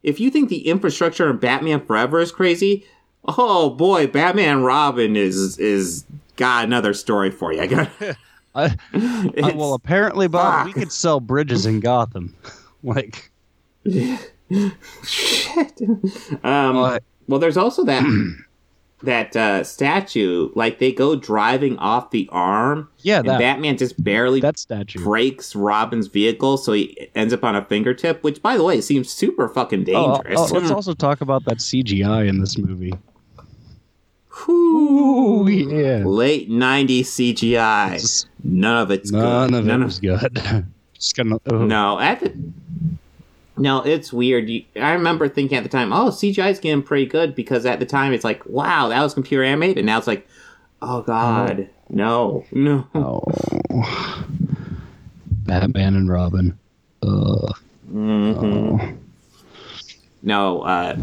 if you think the infrastructure in Batman Forever is crazy, oh boy, Batman Robin is is got another story for you. I got. I- Uh, well, apparently, Bob, we could sell bridges in Gotham. like, shit. Um, What? well, there's also that that uh, statue, like they go driving off the arm, Yeah, and that Batman just barely that statue. breaks Robin's vehicle, so he ends up on a fingertip. Which, by the way, seems super fucking Oh, dangerous. oh, let's also talk about that CGI in this movie. Ooh, yeah. Late '90s CGI. Just- None of it's None good. of it None was good. Just gonna. oh. No, at the no, it's weird. You, I remember thinking at the time, oh, CGI is getting pretty good because at the time it's like, wow, that was computer animated. And now it's like, oh god, no, no. Oh. Batman and Robin. Ugh. Mhm. Oh. No, uh,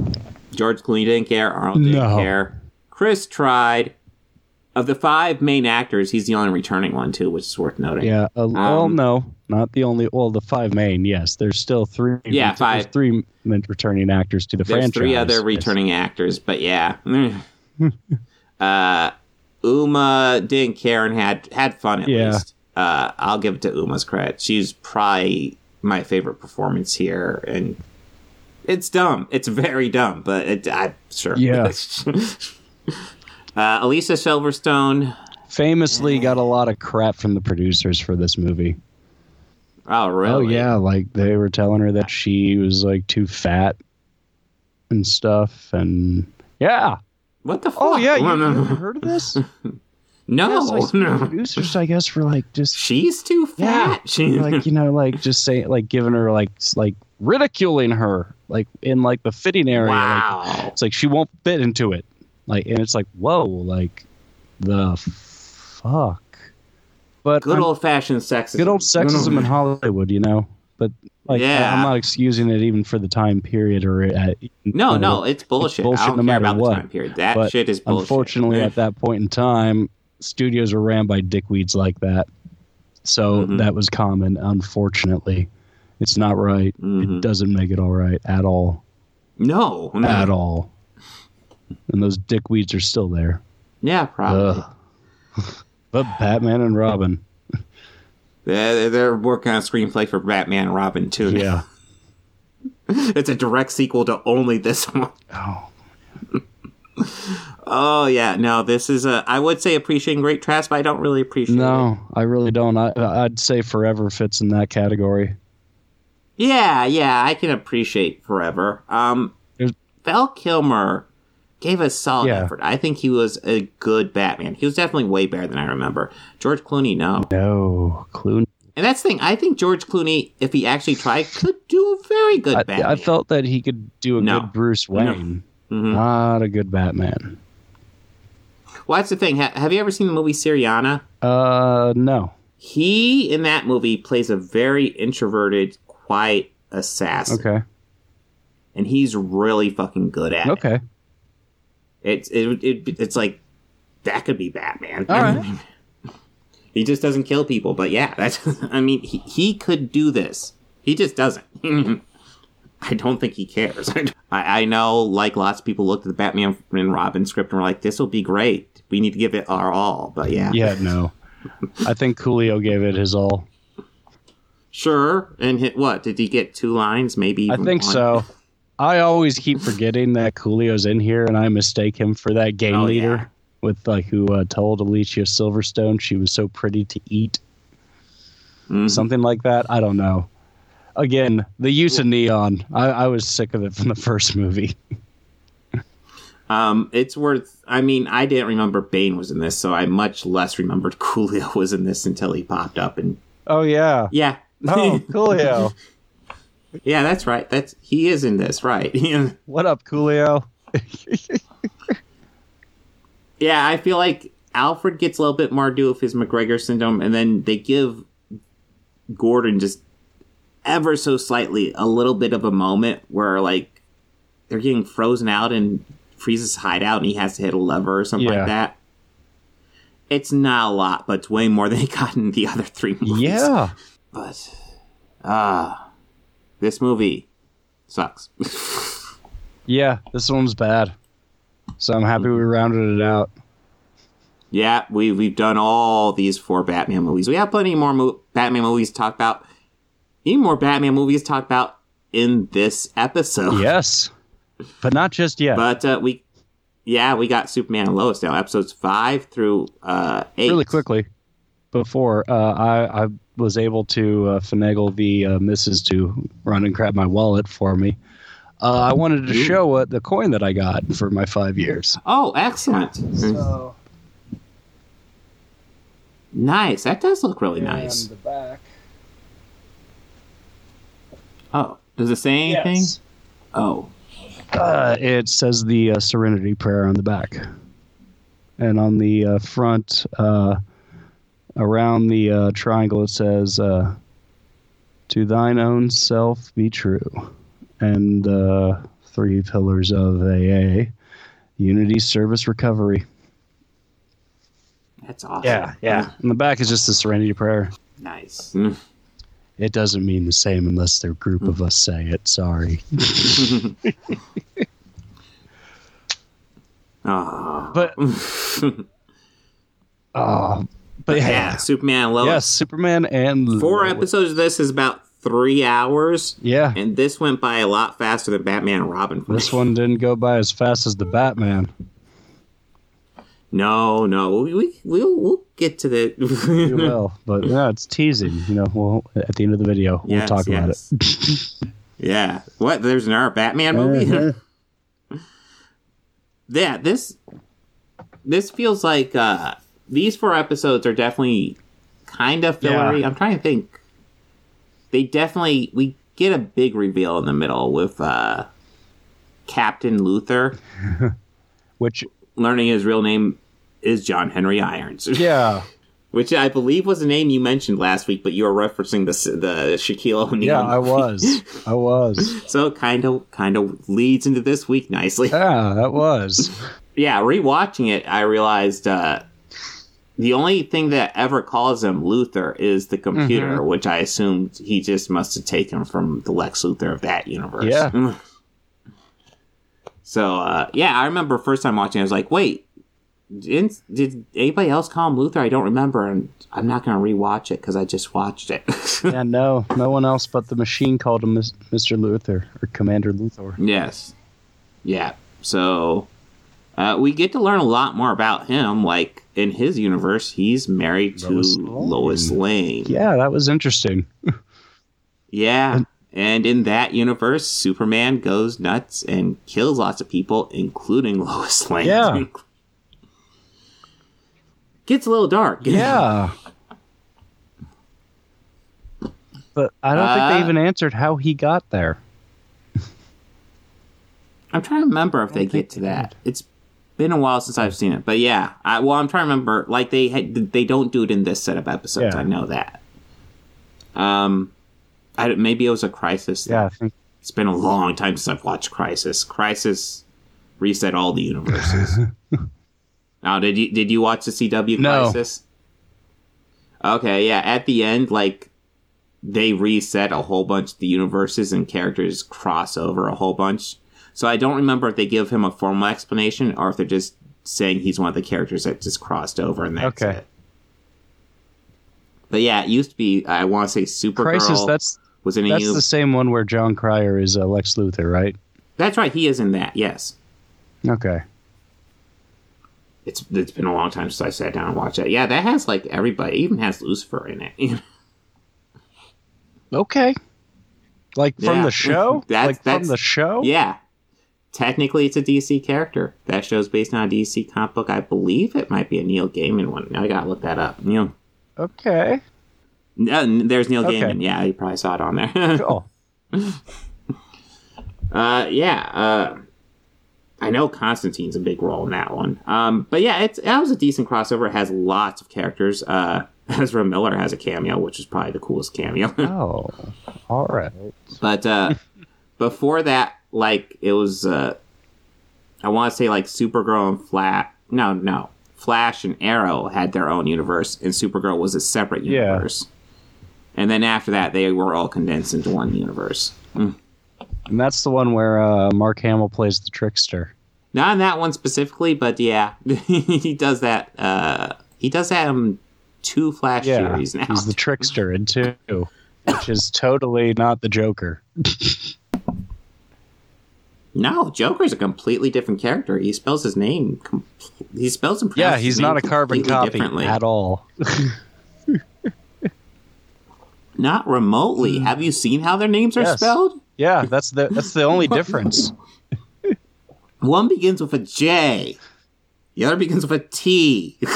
George Clooney didn't care. Arnold didn't No. care. Chris tried. Of the five main actors, he's the only returning one too, which is worth noting. Yeah. Uh, well, Um, no, not the only. Well, the five main. Yes, there's still three. Yeah, five. Three returning actors to the There's franchise. three other returning actors, but yeah. uh, Uma didn't care and had had fun at Yeah. least. Uh, I'll give it to Uma's credit. She's probably my favorite performance here, and it's dumb. It's very dumb, but it, I'm sure. Yeah. uh, Alicia Silverstone. Famously, got a lot of crap from the producers for this movie. Oh, really? Oh yeah, like they were telling her that she was like too fat and stuff, and yeah. What the fuck? Oh yeah, you, No, you no, heard of this? no. Yes, like, no. producers, I guess, were like just She's too fat. Yeah. She, like you know, like just saying, like giving her like like ridiculing her, like in like the fitting area. like, wow. it's like she won't fit into it, like, and it's like whoa, like the fuck. But Good I'm- old fashioned sexism. good old sexism in Hollywood, you know. But like, Yeah. I, am not excusing it even for the time period or at, No, you know, no, it's bullshit. bullshit I don't no care matter about what. the time period. That But shit is bullshit. Unfortunately, at that point in time, studios were ran by dickweeds like that. So Mhm. that was common. Unfortunately, it's not right. Mhm. It doesn't make it all right at all. no, no. At all. And those dickweeds are still there. Yeah, probably. Ugh. but Batman and Robin. They're, they're working on a screenplay for Batman and Robin too. Yeah. it's a direct sequel to only this one. Oh. Oh yeah, no, this is a. I would say appreciating great trash, but I don't really appreciate it. No, I really don't. I, I'd say Forever fits in that category. Yeah, yeah, I can appreciate Forever. Um, Val Kilmer gave a solid Yeah. effort. I think he was a good Batman. He was definitely way better than I remember. George Clooney, no. No, Clooney. And that's the thing. I think George Clooney, if he actually tried, could do a very good I, Batman. I felt that he could do a No. good Bruce Wayne, Mhm. not a good Batman. Well, that's the thing. Ha- have you ever seen the movie Syriana? Uh, no. He in that movie plays a very introverted, quiet assassin, Okay. and he's really fucking good at it. Okay. It's it, it it's like that could be Batman. All right. he just doesn't kill people, but yeah, that's. I mean, he, he could do this. He just doesn't. I don't think he cares. I, I know, like lots of people looked at the Batman and Robin script and were like, "This will be great. We need to give it our all." But yeah, Yeah, no. I think Coolio gave it his all. sure. And hit what? Did he get two lines? Maybe. I even think one? so. I always keep forgetting that Coolio's in here, and I mistake him for that gang Oh, leader yeah. with like who uh, told Alicia Silverstone she was so pretty to eat, Mhm. something like that. I don't know. Again, the use of neon. I, I was sick of it from the first movie. Um, it's worth. I mean, I didn't remember Bane was in this, so I much less remembered Coolio was in this until he popped up. And Oh yeah. yeah, Oh, Coolio. Yeah, that's right. That's he is in this, right? what up, Coolio? yeah, I feel like Alfred gets a little bit more due of his MacGregor syndrome, and then they give Gordon just ever so slightly a little bit of a moment where like they're getting frozen out and freezes hideout, and he has to hit a lever or something Yeah. like that. It's not a lot, but it's way more than he got in the other three movies. Yeah. But ah, this movie sucks. Yeah, this one's bad. So I'm happy we rounded it out. yeah, we we've done all these four Batman movies. We have plenty more mo- Batman movies to talk about. Even more Batman movies to talk about in this episode. Yes. But not just yet. But uh, we, yeah, we got Superman and Lois now, episodes five through uh, eight. Really quickly, before uh, I, I was able to uh, finagle the uh, missus to run and grab my wallet for me. Uh, I wanted to Ooh. show what the coin that I got for my five years. Oh, excellent! So, Nice. That does look really nice. the back. Oh, does it say anything? Yes. Oh, Uh, it says the uh, Serenity Prayer on the back, and on the uh, front, uh, around the uh, triangle, it says, uh, "To thine own self be true," and uh, three pillars of AA: unity, service, recovery. that's awesome. yeah. Yeah. And the back is just the Serenity Prayer. Nice. Mm. It doesn't mean the same unless the group of us say it. Sorry, Aw. but oh, but yeah, yeah, Superman and Lois. yes, Superman and Four Lois. episodes of this is about three hours, Yeah, and this went by a lot faster than Batman and Robin. This one didn't go by as fast as the Batman. No, no, we, we we'll we'll get to You the. will, but yeah, it's teasing. You know, we'll at the end of the video we'll Yes, talk about it. yes. yeah. What? There's another Batman movie. Uh-huh. yeah. This this feels like uh these four episodes are definitely kind of fillery. Yeah. I'm trying to think. They definitely we get a big reveal in the middle with uh Captain Luthor Which, learning his real name is John Henry Irons. yeah, Which I believe was a name you mentioned last week, but you were referencing the the Shaquille O'Neal. yeah, I was, I was. So it kind of kind of leads into this week nicely. Yeah, that was. yeah, rewatching it, I realized uh, the only thing that ever calls him Luthor is the computer, Mm-hmm. which I assumed he just must have taken from the Lex Luthor of that universe. Yeah. so uh, yeah, I remember first time watching, I was like, wait. Didn't, did anybody else call him Luthor? I don't remember, and I'm not going to rewatch it because I just watched it. Yeah, no, no one else but the machine called him Mr. Luthor or Commander Luthor. Yes. Yeah. So uh, we get to learn a lot more about him. Like in his universe, he's married to Lois Lois Lane. Lane. Yeah, that was interesting. Yeah. And in that universe, Superman goes nuts and kills lots of people, including Lois Lane. Yeah. Gets a little dark. Yeah. But I don't think Uh, they even answered how he got there. I'm trying to remember if they get to they that. It's been a while since I've seen it, but yeah. I, well, I'm trying to remember. Like they had, they don't do it in this set of episodes. Yeah. I know that. Um, I, maybe it was a crisis. Yeah, I think It's been a long time since I've watched Crisis. Crisis reset all the universes. now, did you did you watch the CW No. Crisis? Okay, yeah. At the end, like they reset a whole bunch of the universes and characters cross over a whole bunch. So I don't remember if they give him a formal explanation or if they're just saying he's one of the characters that just crossed over and that's Okay. it. But yeah, it used to be. I want to say Supergirl Crisis. That's was in that's the same one where Jon Cryer is uh, Lex Luthor, right? That's right. He is in that. Yes. Okay. It's it's been a long time since I sat down and watched that. Yeah, that has like everybody. It even has Lucifer in it. Okay. Like from Yeah. the show? That's- like that's- from the show? yeah. Technically, it's a DC character. That show's based on a DC comic book. I believe it might be a Neil Gaiman one. Now I gotta look that up. Neil. Okay. No, there's Neil Okay. Gaiman. Yeah, you probably saw it on there. Cool. Uh, yeah. Uh, I know Constantine's a big role in that one. Um, but yeah, it's that was a decent crossover. It has lots of characters. Uh, Ezra Miller has a cameo, which is probably the coolest cameo. Oh. All right. but uh, before that, like it was, uh, I want to say like Supergirl and Flash. No, no, Flash and Arrow had their own universe, and Supergirl was a separate universe. Yeah. And then after that, they were all condensed into one universe. Mm. And that's the one where uh, Mark Hamill plays the trickster. Not in that one specifically, but yeah, he does that. Uh, he does that in two Flash Yeah. series now. He's the trickster in two, which is totally not the Joker. No, Joker's a completely different character. He spells his name. Com- he spells and Yeah, he's not a carbon copy at all. Not remotely. Have you seen how their names are Hmm. Yes. spelled? Yeah, that's the that's the only difference. One begins with a J. The other begins with a T.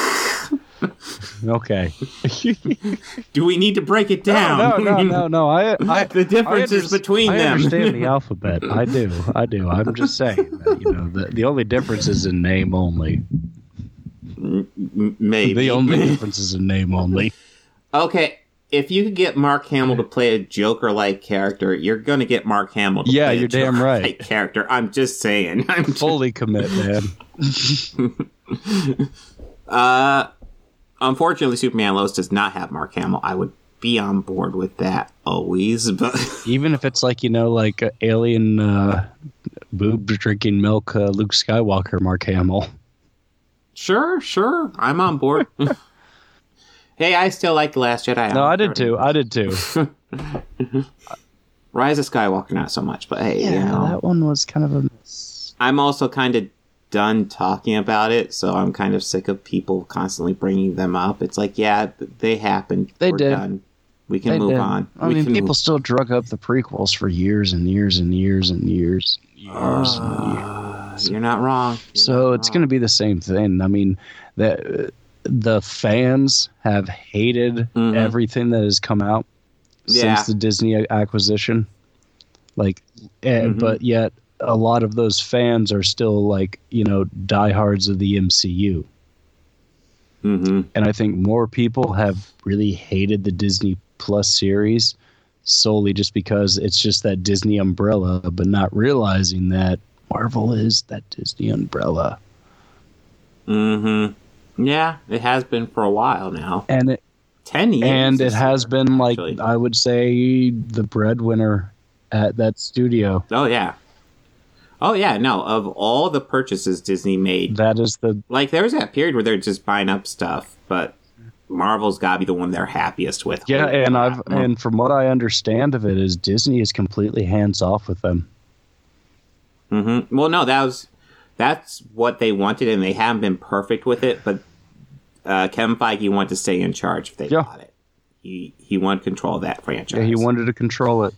Okay. Do we need to break it down? No, no, no, no. I, I The differences I between I them. understand the alphabet. I do. I do. I'm just saying that, you know, the, the only difference is in name only. Maybe. The only difference is in name only. Okay, if you could get Mark Hamill to play a Joker-like character, you're gonna get Mark Hamill. To Yeah, play you're damn right. Character. I'm just saying. I'm just, Fully commit, man. uh, unfortunately, Superman Lois does not have Mark Hamill. I would be on board with that always, but Even if it's like, you know, like uh, alien uh, boob drinking milk uh, Luke Skywalker, Mark Hamill. sure, sure, I'm on board. hey, I still like the Last Jedi. No, I did too. I did too. Rise of Skywalker, not so much, but hey, you know. that one was kind of a I'm also kind of done talking about it, so I'm kind of sick of people constantly bringing them up. It's like, yeah, they happened. They We're did. Done. We can They move did. on. I we mean, people move- still drug up the prequels for years and years and years and years. Years and years. You're not wrong. You're So not it's going to be the same thing. I mean, the the fans have hated Mhm. everything that has come out Yeah. since the Disney acquisition. Like, eh, Mhm. but yet a lot of those fans are still like you know diehards of the MCU. Mhm. and I think more people have really hated the Disney Plus series solely just because it's just that Disney umbrella, but not realizing that Marvel is that Disney umbrella. Mhm. Yeah, it has been for a while now. And it Ten years. and it has been like actually. I would say the breadwinner at that studio. Oh yeah. Oh yeah. No, of all the purchases Disney made, That is the like there was that period where they're just buying up stuff, but Marvel's got to be the one they're happiest with. yeah, Holy and crap. I've and from what I understand of it is Disney is completely hands off with them. hmm Well, no, that was that's what they wanted, and they haven't been perfect with it. But uh, Kevin Feige wanted to stay in charge if they Yeah. got it. He he wanted control of that franchise. Yeah, he wanted to control it.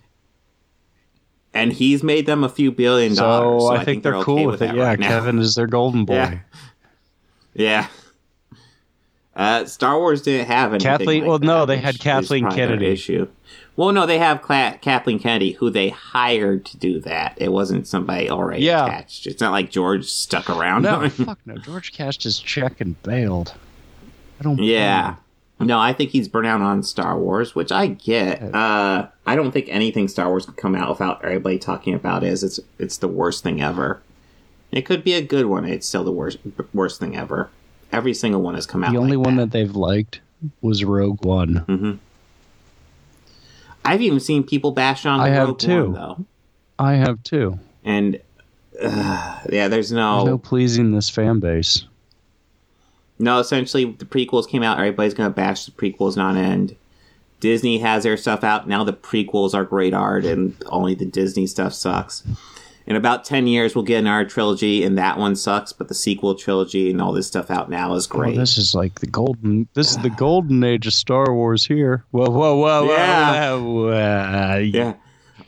And he's made them a few billion dollars. So, I, think they're, okay cool with it. Yeah, right. Kevin is their golden boy. Yeah. Yeah. Uh, Star Wars didn't have anything. Kathleen- like well, no, they had Kathleen Kennedy. Issue. Well, no, they have Cla- Kathleen Kennedy, who they hired to do that. It wasn't somebody already Yeah. attached. It's not like George stuck around. No, fuck no. George cashed his check and bailed. I don't. Yeah. No, I think he's burnt out on Star Wars, which I get. Uh, I don't think anything Star Wars could come out without everybody talking about it as it's it's the worst thing ever. It could be a good one. It's still the worst worst thing ever. Every single one has come out. The only like one that. that they've liked was Rogue One. I've even seen people bash on. I have Rogue too. One, though, I have too. and uh, yeah, there's no There's no pleasing this fan base. No, essentially, the prequels came out. Everybody's going to bash the prequels non end. Disney has their stuff out. Now the prequels are great art, and only the Disney stuff sucks. In about 10 years, we'll get an art trilogy, and that one sucks, but the sequel trilogy and all this stuff out now is Oh, great. this is like the golden. This is the golden age of Star Wars here. Whoa, whoa, whoa, Yeah. whoa, whoa, uh, yeah.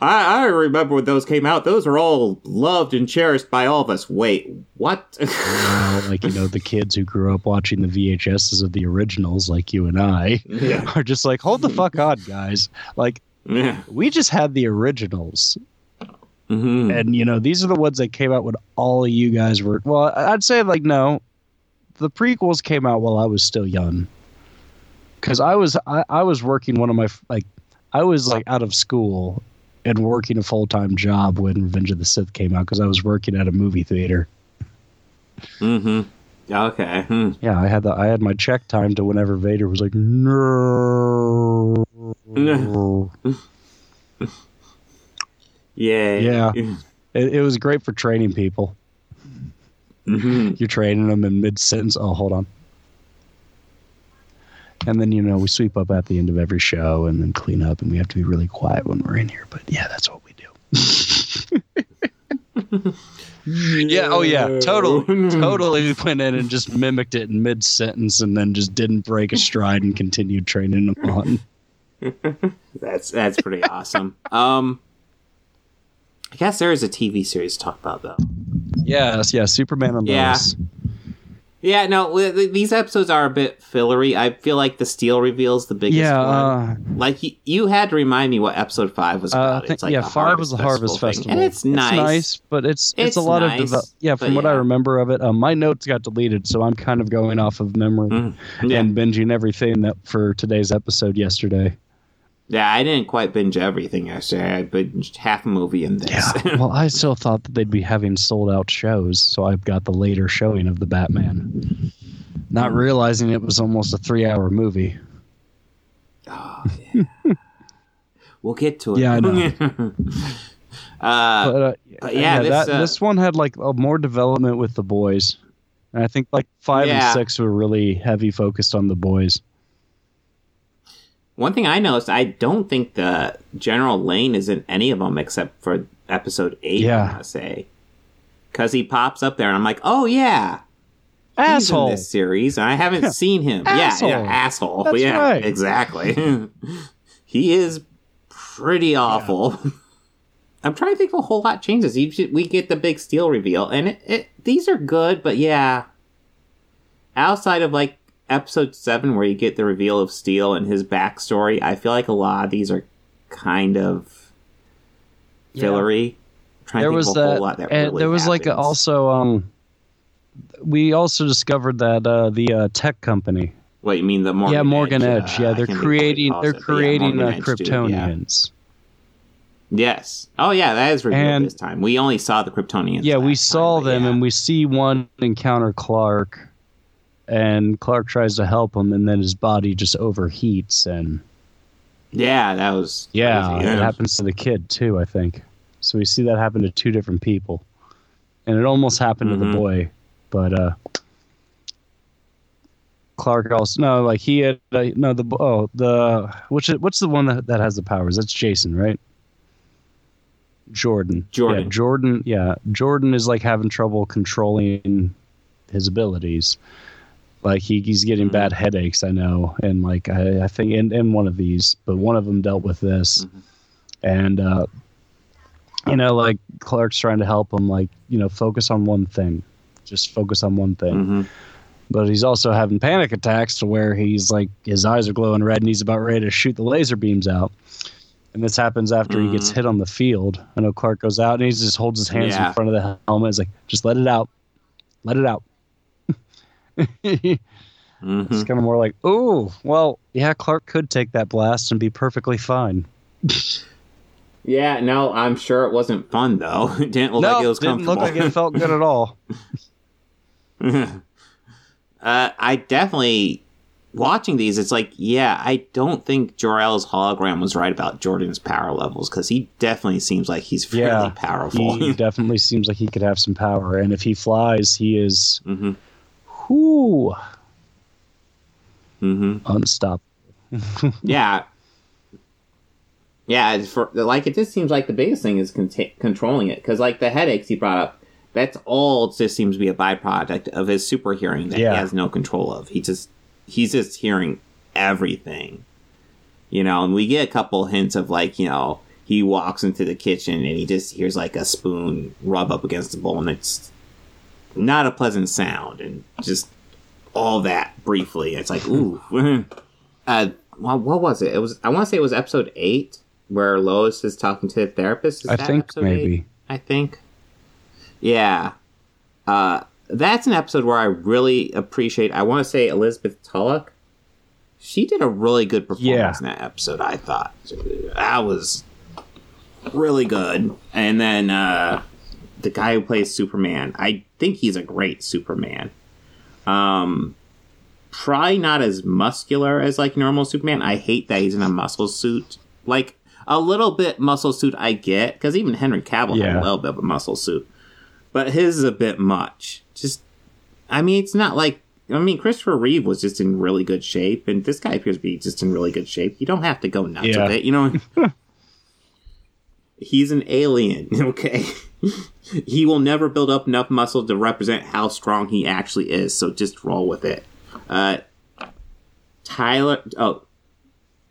I, I remember when those came out. Those were all loved and cherished by all of us. Wait, what? Well, like you know, the kids who grew up watching the VHSs of the originals, like you and I, Yeah. are just like, hold the fuck on, guys. Like yeah. we just had the originals, hmm and you know these are the ones that came out when all of you guys were. Well, I'd say like no, the prequels came out while I was still young, because I was I, I was working one of my like I was like out of school and working a full time job when Revenge of the Sith came out because I was working at a movie theater. hmm Okay. Hmm. Yeah, I had the I had my check time to whenever Vader was like no. Yeah. Yeah. It, it was great for training people. hmm You're training them in mid sentence. Oh, hold on. And then you know we sweep up at the end of every show and then clean up, and we have to be really quiet when we're in here. But yeah, that's what we do. Yeah. Oh yeah. Totally. Totally went in and just mimicked it in mid sentence, and then just didn't break a stride and continued training them on. That's that's pretty awesome. Um, I guess there is a TV series to talk about though. Yes. Yeah. Superman and Yeah. Lois. Yeah, no, th- th- these episodes are a bit fillery. I feel like the steel reveals the biggest Yeah. one. Uh, Like y- you had to remind me what episode five was uh, about. I think, it's like yeah. Five was the Harvest thing. Festival, and it's nice. nice, but it's it's, It's a lot nice, of deve- yeah. From what I remember of it, um, my notes got deleted, so I'm kind of going off of memory Mm, yeah. and binging everything that for today's episode yesterday. Yeah, I didn't quite binge everything yesterday. I binged half a movie in this. well, I still thought that they'd be having sold out shows, so I've got the later showing of the Batman. Not realizing it was almost a three hour movie. we'll get to it. Yeah, I know. uh, But, uh, but yeah, this, that, uh, this one had like a more development with the boys. And I think like five Yeah. and six were really heavy focused on the boys. One thing I noticed, I don't think the General Lane is in any of them except for episode eight. Yeah. I say because he pops up there, and I'm like, oh yeah, he's in Asshole. this series, and I haven't seen him. Asshole. Yeah, yeah, asshole. That's yeah, right. exactly. he is pretty awful. I'm trying to think of a whole lot changes. We get the big steel reveal, and it, it, these are good, but yeah, outside of like episode seven, where you get the reveal of Steel and his backstory, I feel like a lot of these are kind of fillery. trying There was of a whole that, lot that and really there was like also um, we also discovered that uh, the uh, tech company, What you mean the Morgan yeah, Morgan Edge? Edge, uh, yeah, they're can't think of what he creating they're it, but yeah, creating uh, dude, yeah. Kryptonians. Yes. Oh yeah, that is revealed And- this time. We only saw the Kryptonians. Yeah, we saw time, them, yeah. and we see one encounter Clark, and Clark tries to help him, and then his body just overheats, and yeah, that was yeah, crazy. it happens to the kid too, I think. So we see that happen to two different people, and it almost happened to Mhm. the boy, but uh, Clark also no, like he had uh, no the oh the which what's the one that, that has the powers? That's Jason, right? Jordan. Jordan. Yeah, Jordan. Yeah, Jordan is like having trouble controlling his abilities. Like he, he's getting Mhm. bad headaches, I know, and like I, I think in, in one of these, but one of them dealt with this, Mhm. and uh, you know, like Clark's trying to help him, like you know, focus on one thing, just focus on one thing. Mhm. But he's also having panic attacks to where he's like his eyes are glowing red and he's about ready to shoot the laser beams out. And this happens after he gets Mhm. hit on the field. I know Clark goes out and he just holds his hands Yeah. in front of the helmet. He's like, just let it out. Let it out. It's Mhm. kind of more like, oh, well, yeah, Clark could take that blast and be perfectly fine. Yeah, no, I'm sure it wasn't fun though. It didn't look no, like it was didn't look like it felt good at all. uh, I definitely watching these. It's like, yeah, I don't think Jor-El's hologram was right about Jordan's power levels because he definitely seems like he's fairly Yeah, powerful. He definitely seems like he could have some power. And if he flies, he is, hmm whoo, hmm unstoppable. Yeah. Yeah, for like it just seems like the biggest thing is controlling it because like the headaches he brought up, that's all just seems to be a byproduct of his super hearing that Yeah. he has no control of. He just he's just hearing everything, you know. And we get a couple hints of like you know he walks into the kitchen and he just hears like a spoon rub up against the bowl and it's not a pleasant sound and just all that briefly. It's like ooh. uh, well, what was it? It was. I want to say it was episode eight where Lois is talking to the therapist. Is I that think episode maybe. eight? I think. Yeah. Uh, that's an episode where I really appreciate. I want to say Elizabeth Tulloch. She did a really good performance Yeah. in that episode. I thought that was really good. And then uh, the guy who plays Superman, I think he's a great Superman. Um, probably not as muscular as like normal Superman. I hate that he's in a muscle suit. Like a little bit muscle suit, I get because even Henry Cavill had a little bit of a muscle suit, but his is a bit much. Just, I mean, it's not like. I mean, Christopher Reeve was just in really good shape, and this guy appears to be just in really good shape. You don't have to go nuts Yeah. with it, you know. He's an alien, okay. He will never build up enough muscle to represent how strong he actually is. So just roll with it. Uh, Tyler. Oh,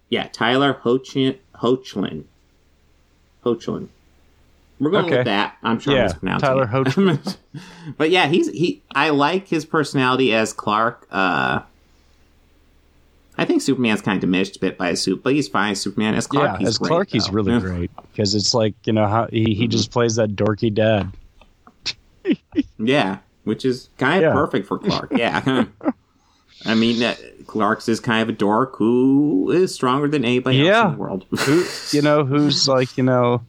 yeah, Tyler Hoechlin. Hoechlin. Hoechlin. We're going Okay. with that. I'm sure I'm Yeah, mispronouncing Tyler it. Hoechlin. but yeah, he's he. I like his personality as Clark. Uh, I think Superman's kind of diminished a bit by his suit, but he's fine. Superman as Clark, yeah, he's as great, Clark, he's though. really Yeah. great because it's like you know how he, he just plays that dorky dad. Yeah, which is kind of Yeah. perfect for Clark. Yeah. I mean, uh, Clark's is kind of a dork who is stronger than anybody else in the world. Who you know who's like you know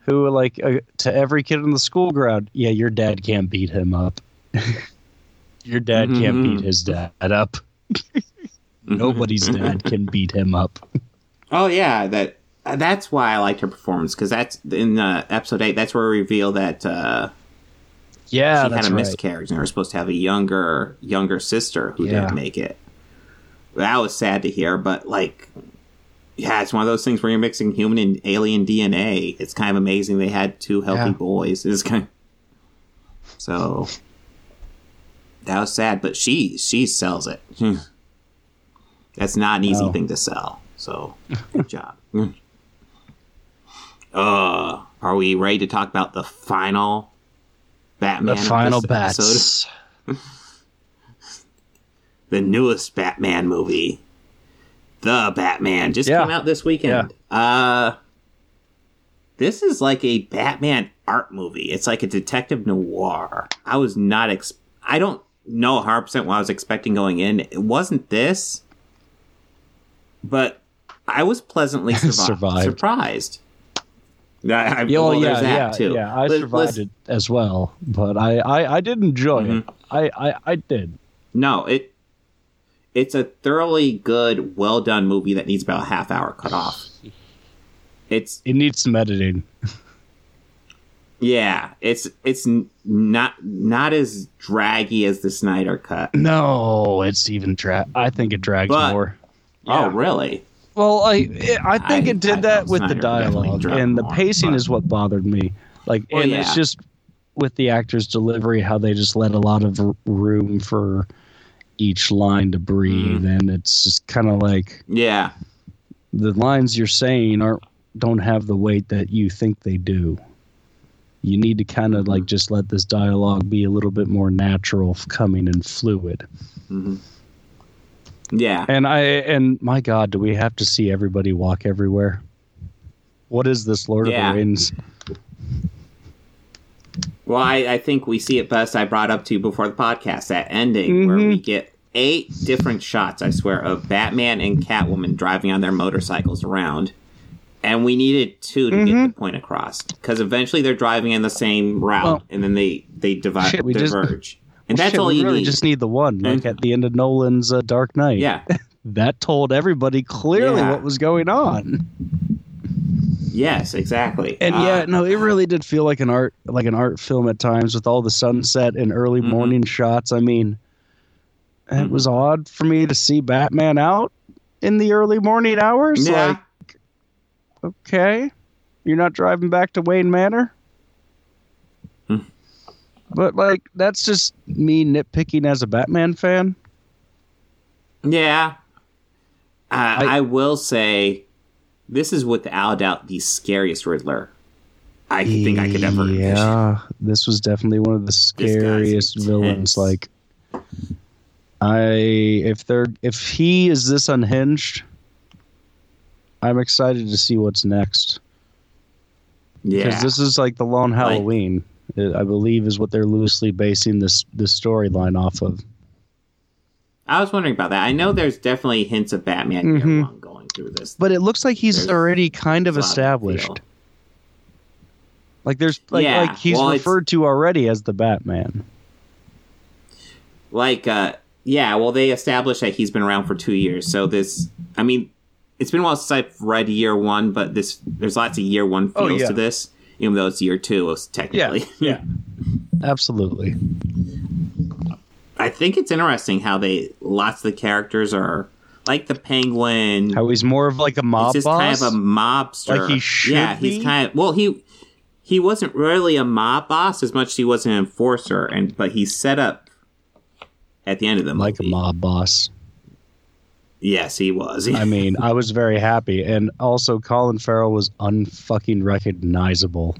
who like uh, to every kid in the school crowd. Yeah, your dad can't beat him up. your dad can't Mhm. beat his dad up. Nobody's dad can beat him up. oh yeah, that that's why I liked her performance because that's in uh, episode eight. That's where we reveal that uh, Yeah, she that's had a right. miscarriage and they were supposed to have a younger younger sister who Yeah. didn't make it. That was sad to hear, but like, yeah, it's one of those things where you're mixing human and alien DNA. It's kind of amazing they had two healthy Yeah. boys. It's kind of so that was sad, but she she sells it. That's not an easy thing to sell. So good job. Uh, are we ready to talk about the final Batman? The final this bats. the newest Batman movie, The Batman, just Yeah. came out this weekend. Uh, this is like a Batman art movie. It's like a detective noir. I was not ex. I don't know 100 percent what I was expecting going in. It wasn't this, but I was pleasantly survi- Survived. surprised. I, I, Yeah, oh, well, yeah, yeah, too. yeah. I Let- survived it as well, but I, I, I did enjoy. Mm-hmm. I, I, I did. No, it it's a thoroughly good, well done movie that needs about a half hour cut off. It's It needs some editing. yeah, it's it's not not as draggy as the Snyder cut. No, it's even dra- I think it drags But- more. Oh, really? Well, I I think I- it did I that with the dialogue and the pacing but- is what bothered me. Like, Well, and yeah. it's just with the actors' delivery, how they just let a lot of r- room for each line to breathe, Mm-hmm. and it's just kind of like Yeah, the lines you're saying aren't don't have the weight that you think they do. You need to kind of Mm-hmm. like just let this dialogue be a little bit more natural, coming and fluid. Yeah. And I and my God, do we have to see everybody walk everywhere? What is this Lord Yeah. of the Rings? Well, I, I think we see it best. I brought up to you before the podcast that ending where Mm-hmm. we get eight different shots. I swear of Batman and Catwoman driving on their motorcycles around, and we needed two to get the point across because eventually they're driving in the same route, Mm-hmm. Well, and then they they divide shit, we just- diverge, and that's Shit, all you really need. just need the one, like at the end of Nolan's uh, Dark Knight. yeah, that told everybody clearly Yeah. what was going on. yes, exactly. And Uh, yeah, no, it really did feel like an art, like an art film at times with all the sunset and early Mm-hmm. morning shots. I mean, it was odd for me to see Batman out in the early morning hours. yeah. Like, okay, you're not driving back to Wayne Manor. But like, that's just me nitpicking as a Batman fan. Yeah. Uh, I, will say, this is without a doubt the scariest Riddler I think I could ever envision. Yeah, this was definitely one of the scariest villains. Like, I if they're if he is this unhinged, I'm excited to see what's next Yeah. because this is like the Long Halloween. uh, I believe is what they're loosely basing this this storyline off of. I was wondering about that. I know there's definitely hints of Batman year Mhm. going through this. But it looks like he's There's- already kind of there's a lot established. feel. Like there's like Yeah, like he's well, referred to already as the Batman. Like, uh, yeah, well, they established that he's been around for two years. So this, I mean, it's been a while since I've read year one, but this there's lots of year 1 feels yeah. to this, even though it's year two, it's technically. yeah. yeah. Absolutely. I think it's interesting how they lots of the characters are like the Penguin. How he's more of like a mob he's just boss. kind of a mobster. Like he should yeah, he's be? kind of well he he wasn't really a mob boss as much as he was an enforcer, and but he set up at the end of the movie. like a mob boss. Yes, he was. I mean, I was very happy, and also Colin Farrell was unfucking recognizable.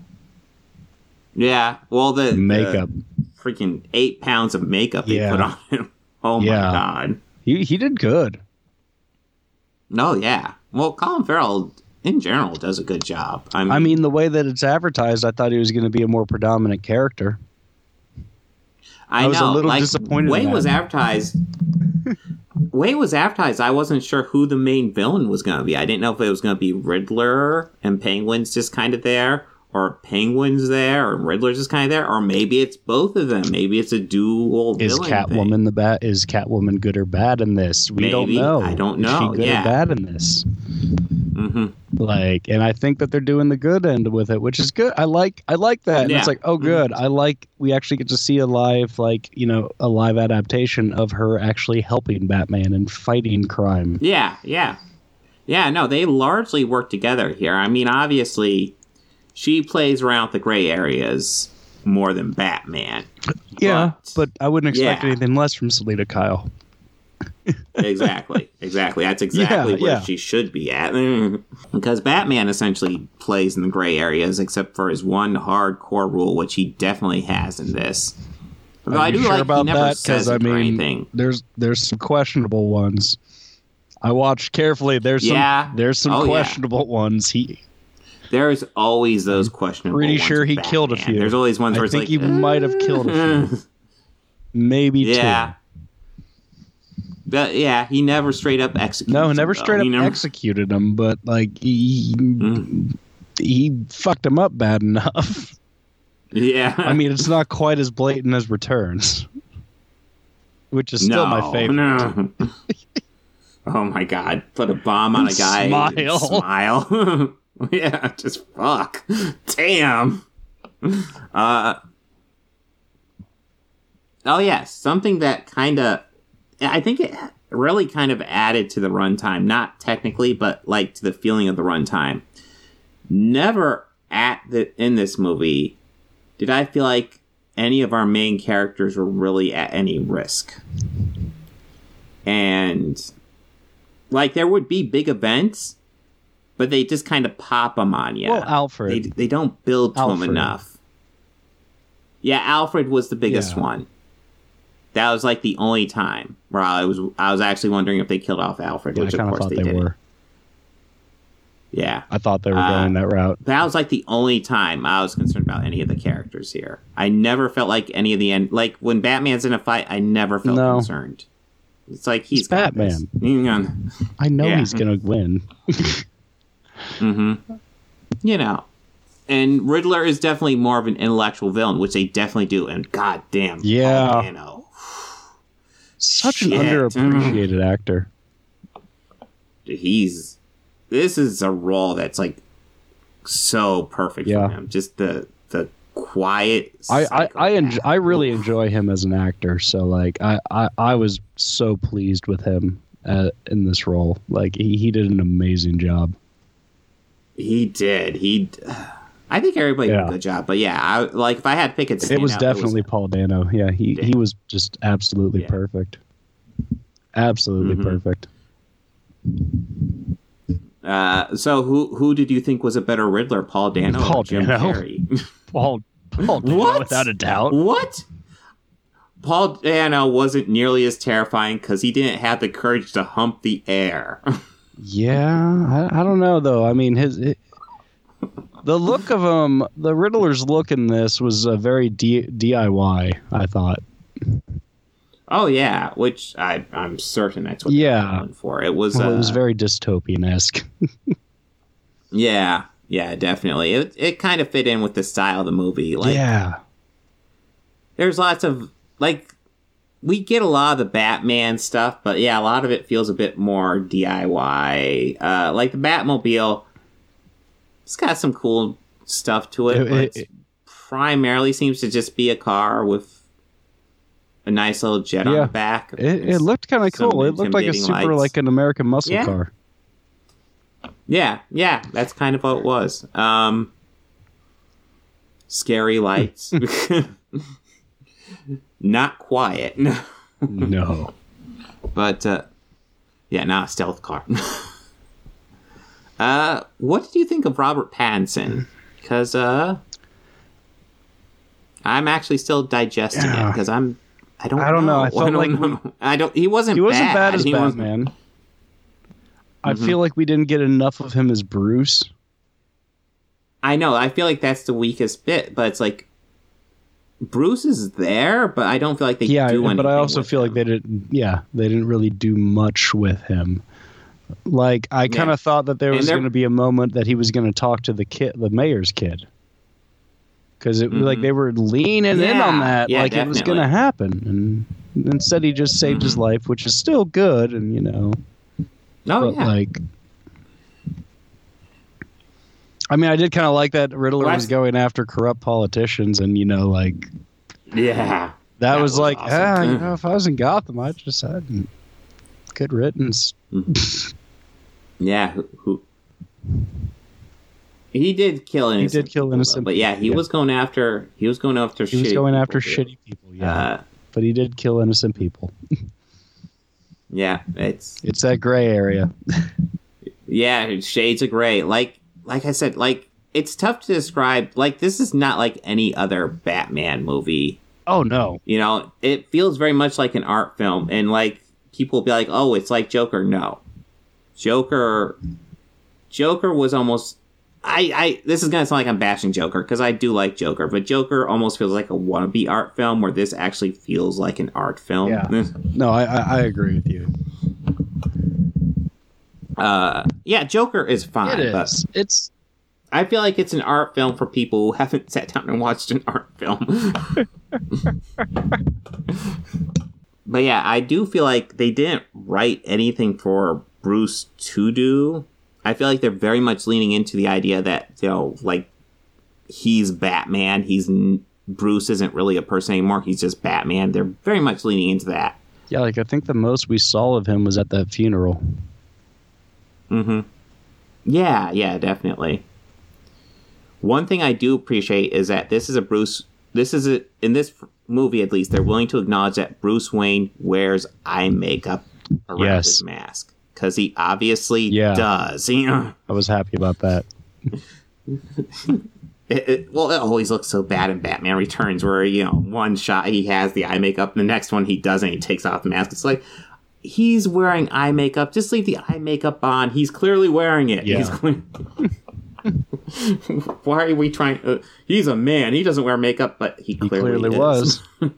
yeah. Well, the the Makeup. freaking eight pounds of makeup they Yeah. put on him. Oh Yeah. my god. He he did good. No, yeah. Well, Colin Farrell in general does a good job. I mean, I mean, the way that it's advertised, I thought he was going to be a more predominant character. I, I was a know, little like, disappointed in Way was advertised. Way it was advertised. I wasn't sure who the main villain was going to be. I didn't know if it was going to be Riddler and Penguin's just kind of there, or Penguin's there, or Riddler's just kind of there, or maybe it's both of them. Maybe it's a dual Is Catwoman thing. the bad? Is Catwoman good or bad in this? We don't know. I don't Is know. she good Yeah. or bad in this? hmm Like, and I think that they're doing the good end with it, which is good. I like, I like that. And Yeah. it's like, oh, good. I like. We actually get to see a live, like, you know, a live adaptation of her actually helping Batman and fighting crime. Yeah, yeah. Yeah, no, they largely work together here. I mean, obviously, she plays around the gray areas more than Batman. Yeah, But- but I wouldn't expect Yeah. anything less from Selina Kyle. exactly, exactly. That's exactly Yeah, where yeah. she should be at. because Batman essentially plays in the gray areas, except for his one hardcore rule, which he definitely has in this. Although I do sure like about never that? because I mean, anything. there's there's some questionable ones. I watched carefully. There's some Yeah. there's some Oh, questionable ones. He There's always those questionable. pretty sure he killed a few. There's always ones I where it's think like he might have killed a few. maybe Yeah. two. But yeah, he never straight up executed. No, never though. straight up never- executed him, but like he Mm. he fucked him up bad enough. Yeah. I mean, it's not quite as blatant as Returns, which is still my favorite. No. oh my god! Put a bomb on a guy. Smile. Smile. yeah, just fuck. Damn. Uh. Oh yes, something that kind of, I think it really kind of added to the runtime. Not technically, but like to the feeling of the runtime. Never at the in this movie did I feel like any of our main characters were really at any risk. And like there would be big events, but they just kind of pop them on you. Well, Alfred. they don't build to them Alfred. enough. Yeah, Alfred was the biggest Yeah. one. That was like the only time where I was I was actually wondering if they killed off Alfred, Yeah, I which of course thought they, they, did. were. Yeah. I thought they were Uh, going that route. That was like the only time I was concerned about any of the characters here. I never felt like any of the end. Like when Batman's in a fight, I never felt No. concerned. It's like he's It's Batman. Batman. I know yeah. he's gonna win. hmm You know, and Riddler is definitely more of an intellectual villain, which they definitely do. And goddamn, Yeah. you know, Such an Shit. underappreciated actor. he's this is a role that's like so perfect Yeah. for him. Just the the quiet. I I I, enj- psychopath. I really enjoy him as an actor. So like I I, I was so pleased with him uh, in this role. Like he, he did an amazing job. He did. He. I think everybody did a good job, but yeah, I like if I had to pick it. It was definitely Paul Dano. Yeah, he he was just absolutely Yeah. perfect. Absolutely Mhm. perfect. Uh, so who who did you think was a better Riddler, Paul Dano Paul or Jim Dano. Carrey? Paul Paul Dano, What? without a doubt. what? Paul Dano wasn't nearly as terrifying because he didn't have the courage to hump the air. Yeah, I, I don't know though. I mean, his it, the look of him, the Riddler's look in this was a very D, DIY. I thought. oh yeah, which I I'm certain that's what Yeah. going for. It was. Well, it was uh, very dystopian esque. yeah, yeah, definitely. It it kind of fit in with the style of the movie. Like yeah, there's lots of like we get a lot of the Batman stuff, but yeah, a lot of it feels a bit more DIY. Uh, like the Batmobile, it's got some cool stuff to it, but it- primarily seems to just be a car with a nice little jet on the back. it, it looked kind of cool. It looked like a super lights. like an American muscle Yeah. car. Yeah, yeah, that's kind of what it was. Um, scary lights. not quiet. No. But uh, yeah, not a stealth car. uh, what did you think of Robert Pattinson? Because uh, I'm actually still digesting it because I'm. I don't. I don't know. I felt don't like know. I don't. He wasn't. He wasn't bad, as He wasn't- Batman. I Mm-hmm. feel like we didn't get enough of him as Bruce. I know. I feel like that's the weakest bit, but it's like Bruce is there, but I don't feel like they Yeah, do anything. but I also feel like they didn't. Yeah, they didn't really do much with him. Like I kind Yeah. of thought that there was going to be a moment that he was going to talk to the kid, the mayor's kid, because it like Mhm. they were leaning in on that, yeah, like it was going to happen, and instead he just saved his Mhm. life, which is still good, and you know, Oh but yeah. like. I mean, I did kind of like that Riddler was going after corrupt politicians, and you know, like yeah. that, That was, was like, awesome. ah, you Mm. know, if I was in Gotham, I'd just had good riddance. Yeah, who, who he did kill innocent. He did kill people, innocent though. but yeah, he yeah. was going after. He was going after. He was going after too. shitty people, yeah, Uh, but he did kill innocent people. yeah, it's It's that gray area. yeah, shades of gray. Like like I said, like it's tough to describe. Like this is not like any other Batman movie. Oh no, You know, it feels very much like an art film, and like people will be like, "Oh, it's like Joker." No, Joker. Joker was almost. I, I this is gonna sound like I'm bashing Joker because I do like Joker, but Joker almost feels like a wannabe art film where this actually feels like an art film. Yeah. no, I, I I agree with you. uh, yeah, Joker is fine, It but. It's I feel like it's an art film for people who haven't sat down and watched an art film. but yeah, I do feel like they didn't write anything for Bruce to do. I feel like they're very much leaning into the idea that, you know, like he's Batman. He's n- Bruce isn't really a person anymore. He's just Batman. They're very much leaning into that. yeah, like I think the most we saw of him was at the funeral. Mm-hmm. Yeah, yeah, definitely. One thing I do appreciate is that this is a Bruce. This is a in this movie at least they're willing to acknowledge that Bruce Wayne wears eye makeup around Yes. his mask because he obviously Yeah. does. I was happy about that. it, it, well, it always looks so bad in Batman Returns, where you know one shot he has the eye makeup, and the next one he doesn't. He takes off the mask. It's like he's wearing eye makeup. Just leave the eye makeup on. He's clearly wearing it. Yeah. Cle- Why are we trying? Uh, he's a man. He doesn't wear makeup, but he He clearly, clearly was.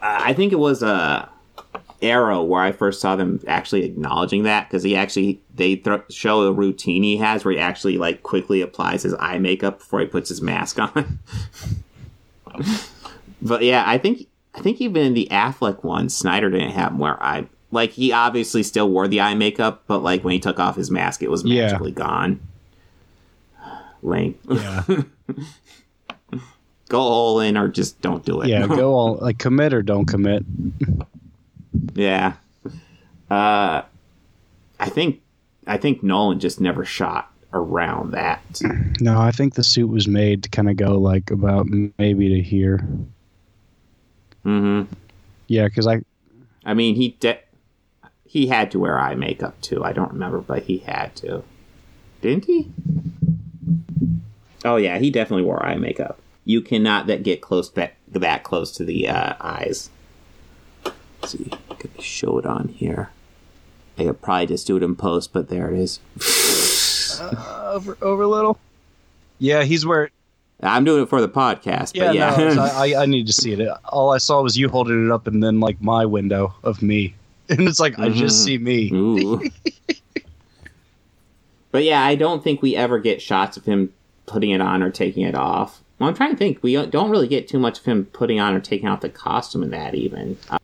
I think it was uh, Arrow where I first saw them actually acknowledging that because he actually they th- show a routine he has where he actually like quickly applies his eye makeup before he puts his mask on. but yeah, I think I think even in the Affleck one, Snyder didn't have wear eye. Like he obviously still wore the eye makeup, but like when he took off his mask, it was Yeah. magically gone. Lame. Yeah, Go all in or just don't do it. yeah. Go all like commit or don't commit. Yeah. Uh I think I think Nolan just never shot around that. No, I think the suit was made to kind of go like about maybe to here. Mhm. Yeah, because I I mean, he de- he had to wear eye makeup too. I don't remember, but he had to. Didn't he? Oh yeah, he definitely wore eye makeup. You cannot that get close that that close to the uh, eyes. Let's see, can I show it on here? I could probably just do it in post, but there it is. over over a little. Yeah, he's where. I'm doing it for the podcast, Yeah, but yeah. no, I, I need to see it. All I saw was you holding it up, and then like my window of me, and it's like I just Mhm. see me. But yeah, I don't think we ever get shots of him putting it on or taking it off. Well, I'm trying to think. We don't really get too much of him putting on or taking off the costume in that even. Uh,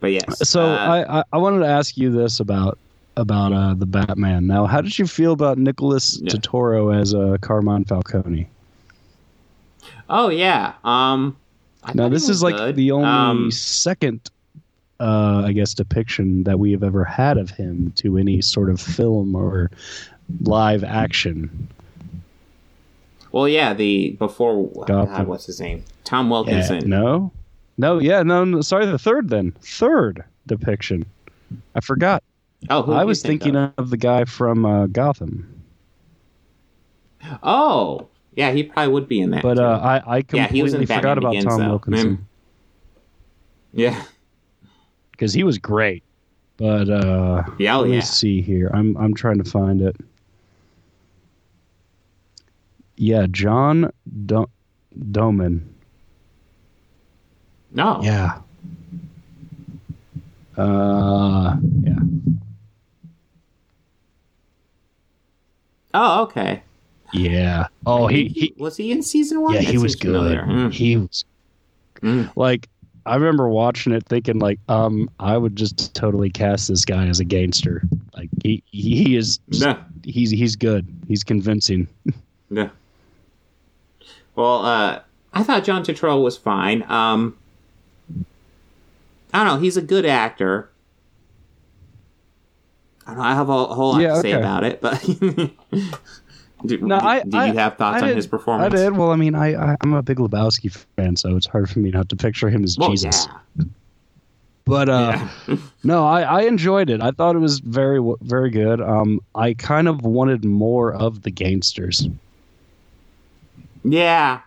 but yes. So uh, I, I I wanted to ask you this about about uh, the Batman. Now, how did you feel about Nicholas Yeah. Turturro as uh, Carmine Falcone? Oh yeah. Um. I Now, this is like good. the only Um, second, uh, I guess, depiction that we have ever had of him to any sort of film or live action. Well, yeah, the before Gotham. God, what's his name? Tom Yeah, Wilkinson. no, no, yeah, no, no. Sorry, the third then, third depiction. I forgot. Oh, who I was think thinking of? of? the guy from uh, Gotham, Oh, yeah, he probably would be in that. but uh, I I Yeah, he was in completely forgot Batman about Begins, Tom though. Wilkinson Mm. yeah, because he was great. But uh, yeah, oh, let me yeah. see here. I'm I'm trying to find it. Yeah, John Do- Doman. No, Yeah. Uh, yeah. Oh, okay. Yeah. Oh, he, he was he in season one? yeah, he was good. Mm. He was Mm. like I remember watching it thinking like um I would just totally cast this guy as a gangster. Like he he is Yeah. he's he's good. He's convincing. Yeah. Well, uh, I thought John Turturro was fine. Um, I don't know. He's a good actor. I don't know. I have a whole lot Yeah, to say okay. about it, but did, No, I- did I- you have thoughts I on did- his performance? I did. Well, I mean, I, I I'm a big Lebowski fan, so it's hard for me not to picture him as Well, Jesus. yeah. But uh, Yeah. no, I, I enjoyed it. I thought it was very very good. Um, I kind of wanted more of the gangsters. yeah.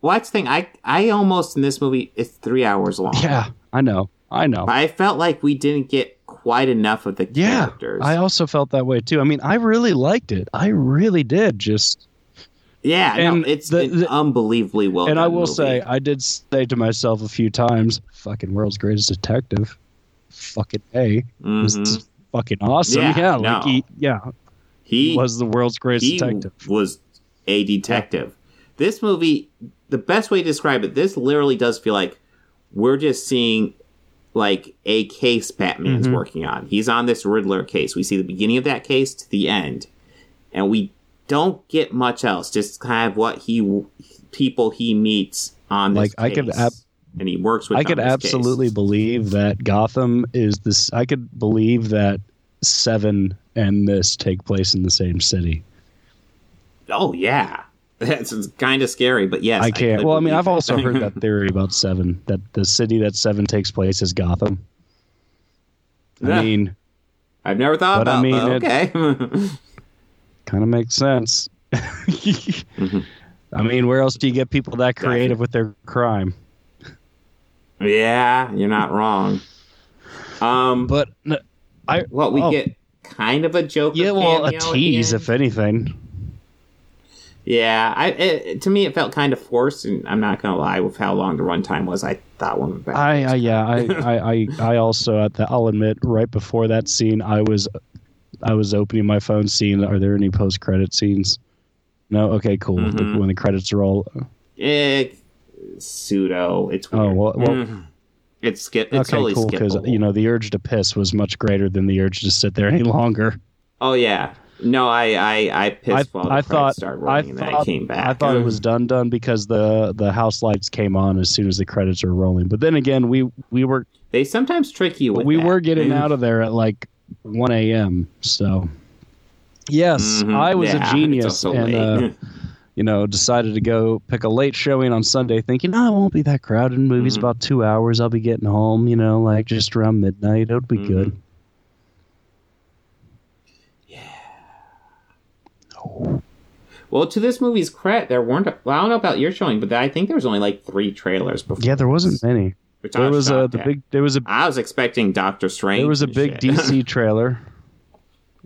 Well, that's the thing. I I almost in this movie it's three hours long. Yeah, I know, I know. I felt like we didn't get quite enough of the yeah, characters. I also felt that way too. I mean, I really liked it. I really did. Just yeah, and no, it's the- the- unbelievably well. and I will movie. say, I did say to myself a few times, "Fucking world's greatest detective." Fucking a, this Mhm. is fucking awesome. Yeah, Yeah, like no. he, yeah, he was the world's greatest he detective. was a detective. This movie, the best way to describe it, this literally does feel like we're just seeing like a case Batman's Mhm. working on. He's on this Riddler case. We see the beginning of that case to the end, and we don't get much else. Just kind of what he people he meets on this Like, I could ab- and he works with. I could this case. absolutely believe that Gotham is this. I could believe that Seven and this take place in the same city. Oh yeah, that's kind of scary, but yes, I can't. could well, I mean, I've also heard that theory about Seven that the city that Seven takes place is Gotham. Yeah. I mean, I've never thought But I about. mean, okay. kind of makes sense. Mm-hmm. I mean, where else do you get people that creative with their crime? Yeah, you're not wrong. Um, But I well, we oh, get kind of a joke. yeah, well, a tease if anything. Yeah, I it, to me it felt kind of forced, and I'm not gonna lie with how long the runtime was. I thought one back. I, I yeah, I, I, I, I also at the I'll admit right before that scene, I was, I was opening my phone, seeing are there any post credit scenes? No, okay, cool. The- Mhm. when the credits roll, it, pseudo. It's Oh, weird. well- well- Mm. it's skip. It's okay, totally cool, because you know the urge to piss was much greater than the urge to sit there any longer. Oh yeah. No, I I I pissed I credits thought, started I rolling, and then I thought, came back. I thought it was done, done because the the house lights came on as soon as the credits were rolling. But then again, we we were They sometimes trick you with. we that. were getting out of there at like 1 a.m. So, yes, Mhm. I was Yeah, a genius and, uh, you know, decided to go pick a late showing on Sunday thinking, oh, it won't be that crowded. Movie's Mhm. about two hours. I'll be getting home, you know, like just around midnight. It'll be Mhm. good. Well, to this movie's credit, there weren't. Well, I don't know about your showing, but I think there was only like three trailers before. Yeah, there wasn't many. I There was a the big. There was a I was expecting Doctor Strange. there was a big. DC trailer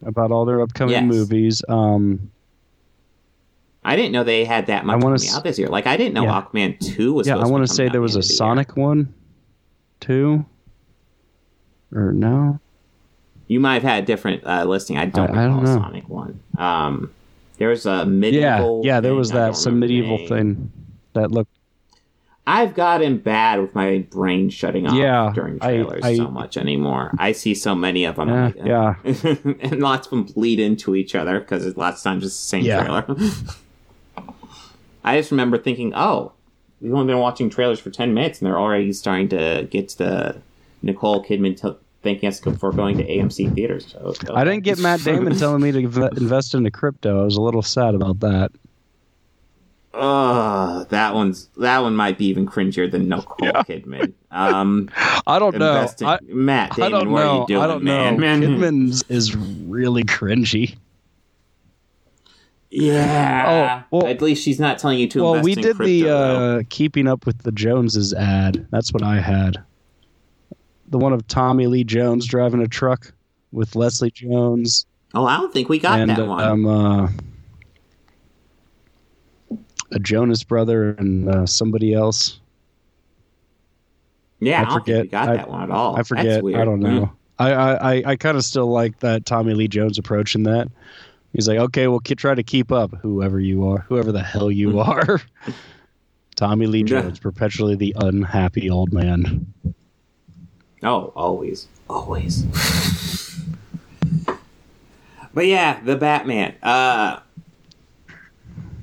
about all their upcoming Yes. movies. Um, I didn't know they had that much wanna coming s- out this year. Like I didn't know Yeah. Aquaman two was. yeah, I want to to say there was a Sonic one, too, or no? You might have had a different uh, listing. I don't I- I don't know. Sonic one. Um, there was a medieval. yeah, yeah, there was I that some medieval name. thing that looked. I've gotten bad with my brain shutting off Yeah, during trailers I- so much anymore. I see so many of them. Yeah, like, yeah. and lots of them bleed into each other because lots of times it's the same Yeah. trailer. I just remember thinking, oh, we've only been watching trailers for 10 minutes and they're already starting to get to the Nicole Kidman t- thanking us for going to AMC theaters. So, I didn't get Matt Damon telling me to inv- invest into crypto. I was a little sad about that. uh, that one's that one might be even cringier than Nicole Yeah. Kidman. Um, I don't know. I, Matt I Damon, don't what know. are you doing, I don't man? know. man? Kidman's is really cringy. Yeah. Oh, well- at least she's not telling you to well, invest we in did crypto. the uh, Keeping Up with the Joneses ad. That's what I had. The one of Tommy Lee Jones driving a truck with Leslie Jones oh, I don't think we got and that one. um, uh, a Jonas brother and uh, somebody else. yeah, I, I don't think we forget. got I- that one at all. I That's forget. weird. I don't know. Mm. I I, I, kind of still like that Tommy Lee Jones approach in that. He's like, okay, well, try to keep up, whoever you are, whoever the hell you are. Tommy Lee Yeah. Jones, perpetually the unhappy old man. Oh, always, always. but yeah, the Batman. Uh,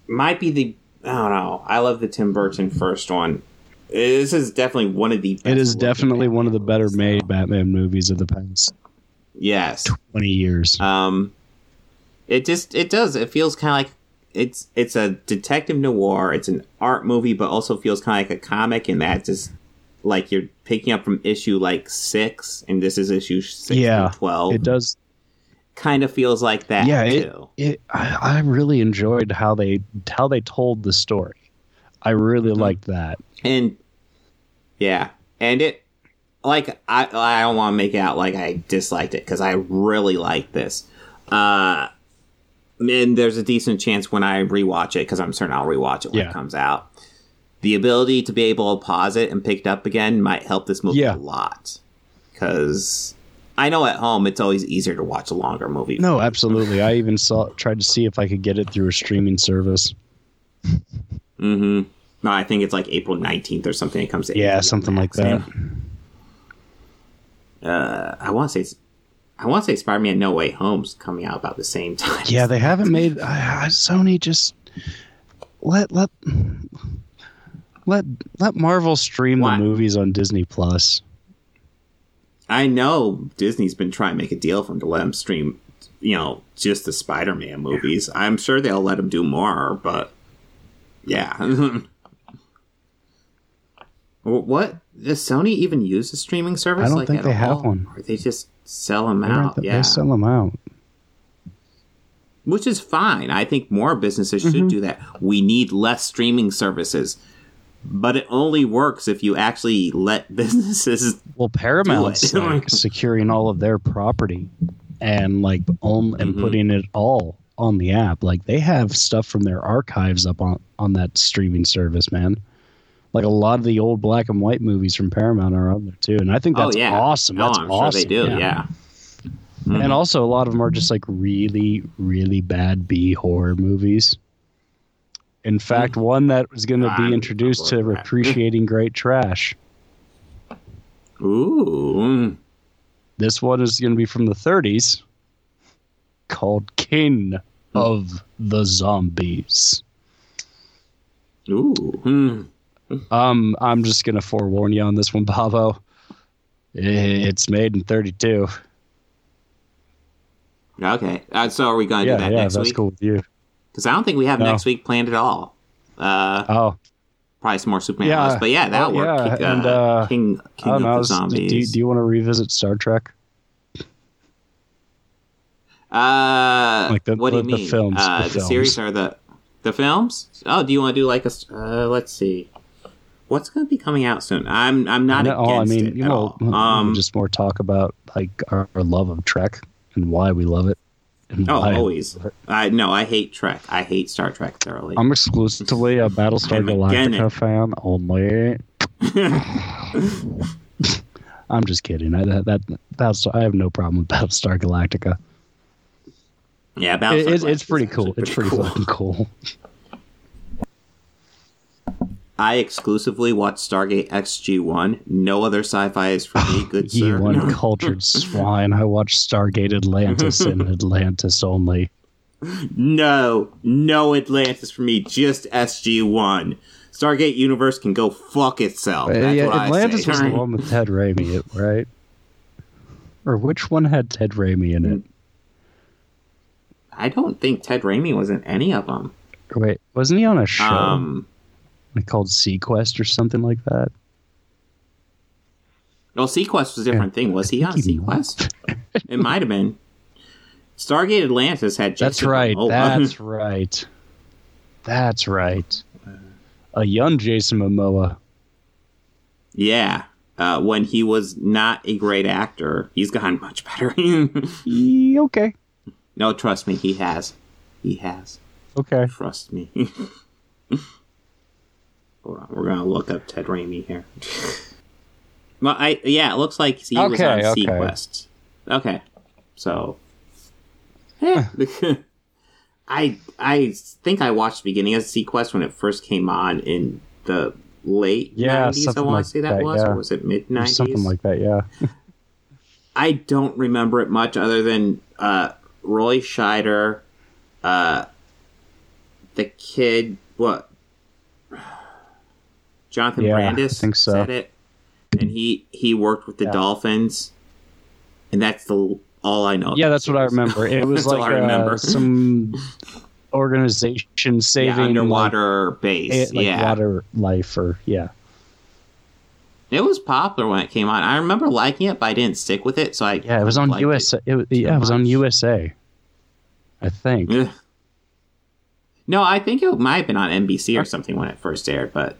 might be the. I don't know. I love the Tim Burton first one. This is definitely one of the. It is best looking definitely one of the better made though. Batman movies of the past Yes. 20 years. Um, it just it does. It feels kind of like it's it's a detective noir. It's an art movie, but also feels kind of like a comic, and that just like you're picking up from issue like six, and this is issue six Yeah, twelve. it does. kind of feels like that Yeah, it, too. it I, I really enjoyed how they how they told the story. I really Mm-hmm. liked that. and yeah, and it like I I don't want to make it out like I disliked it because I really like this. Uh, and there's a decent chance when I rewatch it because I'm certain I'll rewatch it when Yeah. it comes out. The ability to be able to pause it and pick it up again might help this movie Yeah. a lot because I know at home it's always easier to watch a longer movie. No, absolutely. I even saw tried to see if I could get it through a streaming service. Mm-hmm. No, I think it's like April 19th or something. It comes to Yeah, something like that. uh, I want to say, it's- I want to say Spider-Man: No Way Home's coming out about the same time. Yeah, they haven't made I, Sony just let let let let Marvel stream Why? the movies on Disney Plus. I know Disney's been trying to make a deal for them to let them stream, you know, just the Spider-Man movies. I'm sure they'll let them do more, but yeah. What does Sony even use a streaming service? I don't like, think they have all? one. Or they just sell them They out. them- yeah, They sell them out. which is fine. I think more businesses Mm-hmm. should do that. We need less streaming services, but it only works if you actually let businesses. Well, Paramount's like securing all of their property and like on and Mhm. putting it all on the app. Like they have stuff from their archives up on on that streaming service, man. Like a lot of the old black and white movies from Paramount are on there too, and I think that's oh yeah, awesome. Oh, That's I'm awesome. sure they do. Yeah. Mhm. And also, a lot of them are just like really, really bad B horror movies. In fact, one that was going to be introduced to on board with that. appreciating great trash. Ooh. This one is going to be from the 30s, called King of the Zombies. Ooh. Hmm. Um, I'm just going to forewarn you on this one, Pavo. It's made in 32. Okay. Uh, so are we going to Yeah, do that yeah, next that's week? cool with you. Because I don't think we have No. next week planned at all. Uh, Oh, probably some more Superman Yeah. but yeah, that'll Oh, work. yeah, King, and, uh, uh, King, King don't know. of the Zombies. do you, do you want to revisit Star Trek? uh, Like the- what do you the- the mean? films, Uh, the the, series films. or the the films? Oh, do you want to do like a? Uh, let's see. What's going to be coming out soon? I'm I'm not No, against I mean, it you at know, all. Um, just more talk about like our, our love of Trek and why we love it. And oh, why- always. I no, I hate Trek. I hate Star Trek thoroughly. I'm exclusively a Battlestar Galactica fan only. I'm just kidding. I, that, that that's I have no problem with Battlestar Galactica. yeah, It, Battlestar it's, it's pretty cool. actually It's pretty fucking cool. I exclusively watch Stargate SG1. No other sci-fi is for me, good You sir. uncultured swine. I watch Stargate Atlantis and Atlantis only. No, no Atlantis for me, just SG1. Stargate Universe can go fuck itself. That's Uh, yeah, what Atlantis I say. was the one with Ted Raimi, right? Or which one had Ted Raimi in it? I don't think Ted Raimi was in any of them. Wait, wasn't he on a show Um, like called SeaQuest or something like that? well, SeaQuest was a different thing. Was he on SeaQuest? it might have been. Stargate Atlantis had That's Jason right. Momoa. That's right. That's right. A young Jason Momoa. yeah. Uh, when he was not a great actor, he's gotten much better. Okay. no, trust me, he has. He has. Okay. Trust me. Hold on, we're gonna look up Ted Raimi here. well, I yeah, it looks like he was on okay. SeaQuest. Okay, so yeah, I I think I watched the beginning of SeaQuest when it first came on in the late Yeah. I want like to say that, that, was, yeah. or was it mid nineties? something like that, yeah. I don't remember it much other than uh, Roy Scheider, uh, the kid, what? Jonathan Yeah, I Brandis think so. said it, and he he worked with the Yeah. Dolphins, and that's the all I know. Yeah, that's what I remember. It was like I remember. uh, some organization yeah, saving underwater like, base. it- like yeah, water life or yeah. it was popular when it came on. I remember liking it, but I didn't stick with it. So I Yeah, it was on USA. It, was- yeah, it was on. USA. I think. No, I think it might have been on NBC or something when it first aired, but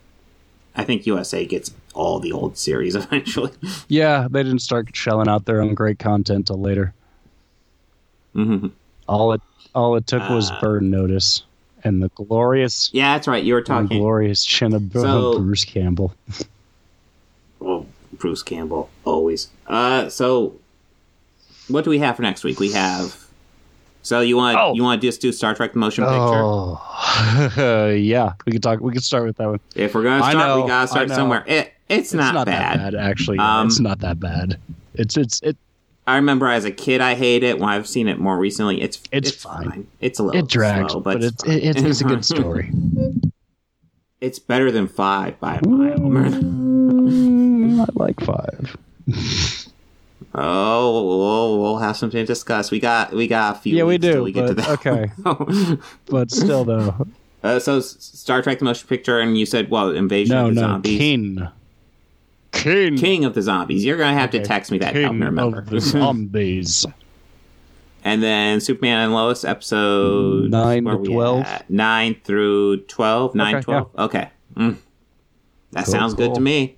I think USA gets all the old series eventually. Yeah, they didn't start shelling out their own great content till later. Mhm. All it all it took was Uh, Burn Notice and the glorious Yeah, that's right. You were talking. glorious chin of So- Bruce Campbell. Oh, Bruce Campbell, always. Uh, so what do we have for next week? We have. So you want Oh. you want to just do Star Trek the motion picture? Oh, yeah. We could talk. We could start with that one. If we're gonna start, we gotta start somewhere. It, it's, It's not, not bad. that bad, actually. Um, it's not that bad. It's it's it I remember as a kid I hate it. When I've seen it more recently, it's It's fine. fine. It's a little it drags, slow, but, but, it's it, it's, it's a good story. it's better than five by a mile. I like five. Oh, we'll, we'll have something to discuss. We got we got a few. Yeah, we weeks till do. We get to but, that. okay, but still, though, uh, so Star Trek: The Motion Picture, and you said, well, Invasion no, of the no, Zombies, King, King, King of the Zombies. You're gonna have to text me that. Help King me remember. of the zombies. and then Superman and Lois episode Nine where to 12? at? Nine through twelve. Nine, Okay, 12? Okay. Mm. That Cool, sounds good to me.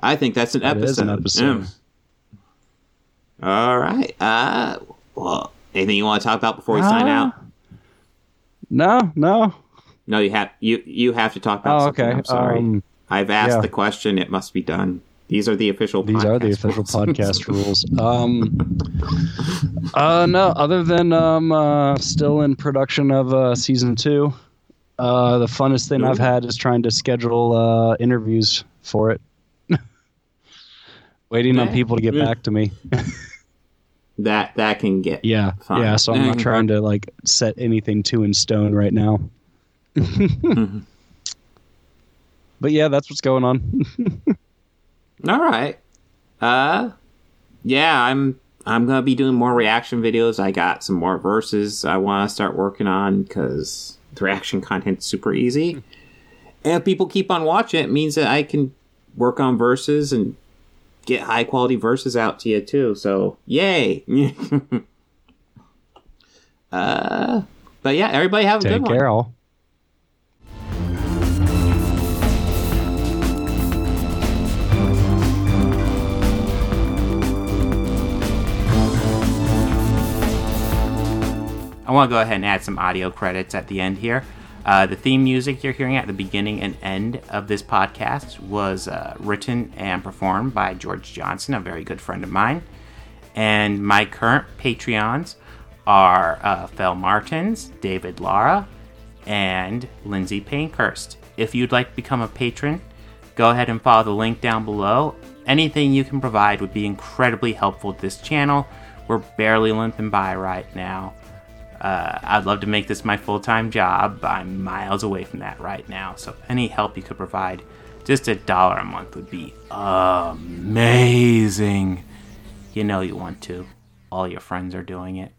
I think that's an That episode. is an episode. Mm. All right. Uh, well, anything you want to talk about before we sign Ah. out? No, no. No, you have you you have to talk about Oh, something. okay. I'm sorry. Um, I've asked yeah. the question. It must be done. These are the official. these are the official rules. podcast rules. Um, uh, no, other than um, uh, still in production of uh, season two. Uh, the funnest thing I've had is trying to schedule uh, interviews for it. Waiting on people to get Yeah. back to me. that that can get. Yeah, Fine. yeah. So I'm not trying to like set anything too in stone right now. Mm-hmm. But yeah, that's what's going on. All right. Uh, yeah, I'm I'm gonna be doing more reaction videos. I got some more verses I want to start working on because the reaction content's super easy. And if people keep on watching, it means that I can work on verses and get high quality verses out to you too. So yay! uh, but yeah, everybody have a Take good one. care, all. I want to go ahead and add some audio credits at the end here. Uh, the theme music you're hearing at the beginning and end of this podcast was uh, written and performed by George Johnson, a very good friend of mine. And my current Patreons are uh, Fel Martins, David Lara, and Lindsay Pankhurst. If you'd like to become a patron, go ahead and follow the link down below. Anything you can provide would be incredibly helpful to this channel. We're barely limping by right now. Uh, I'd love to make this my full time job. I'm miles away from that right now. So, any help you could provide, just a dollar a month would be amazing. You know you want to. All your friends are doing it.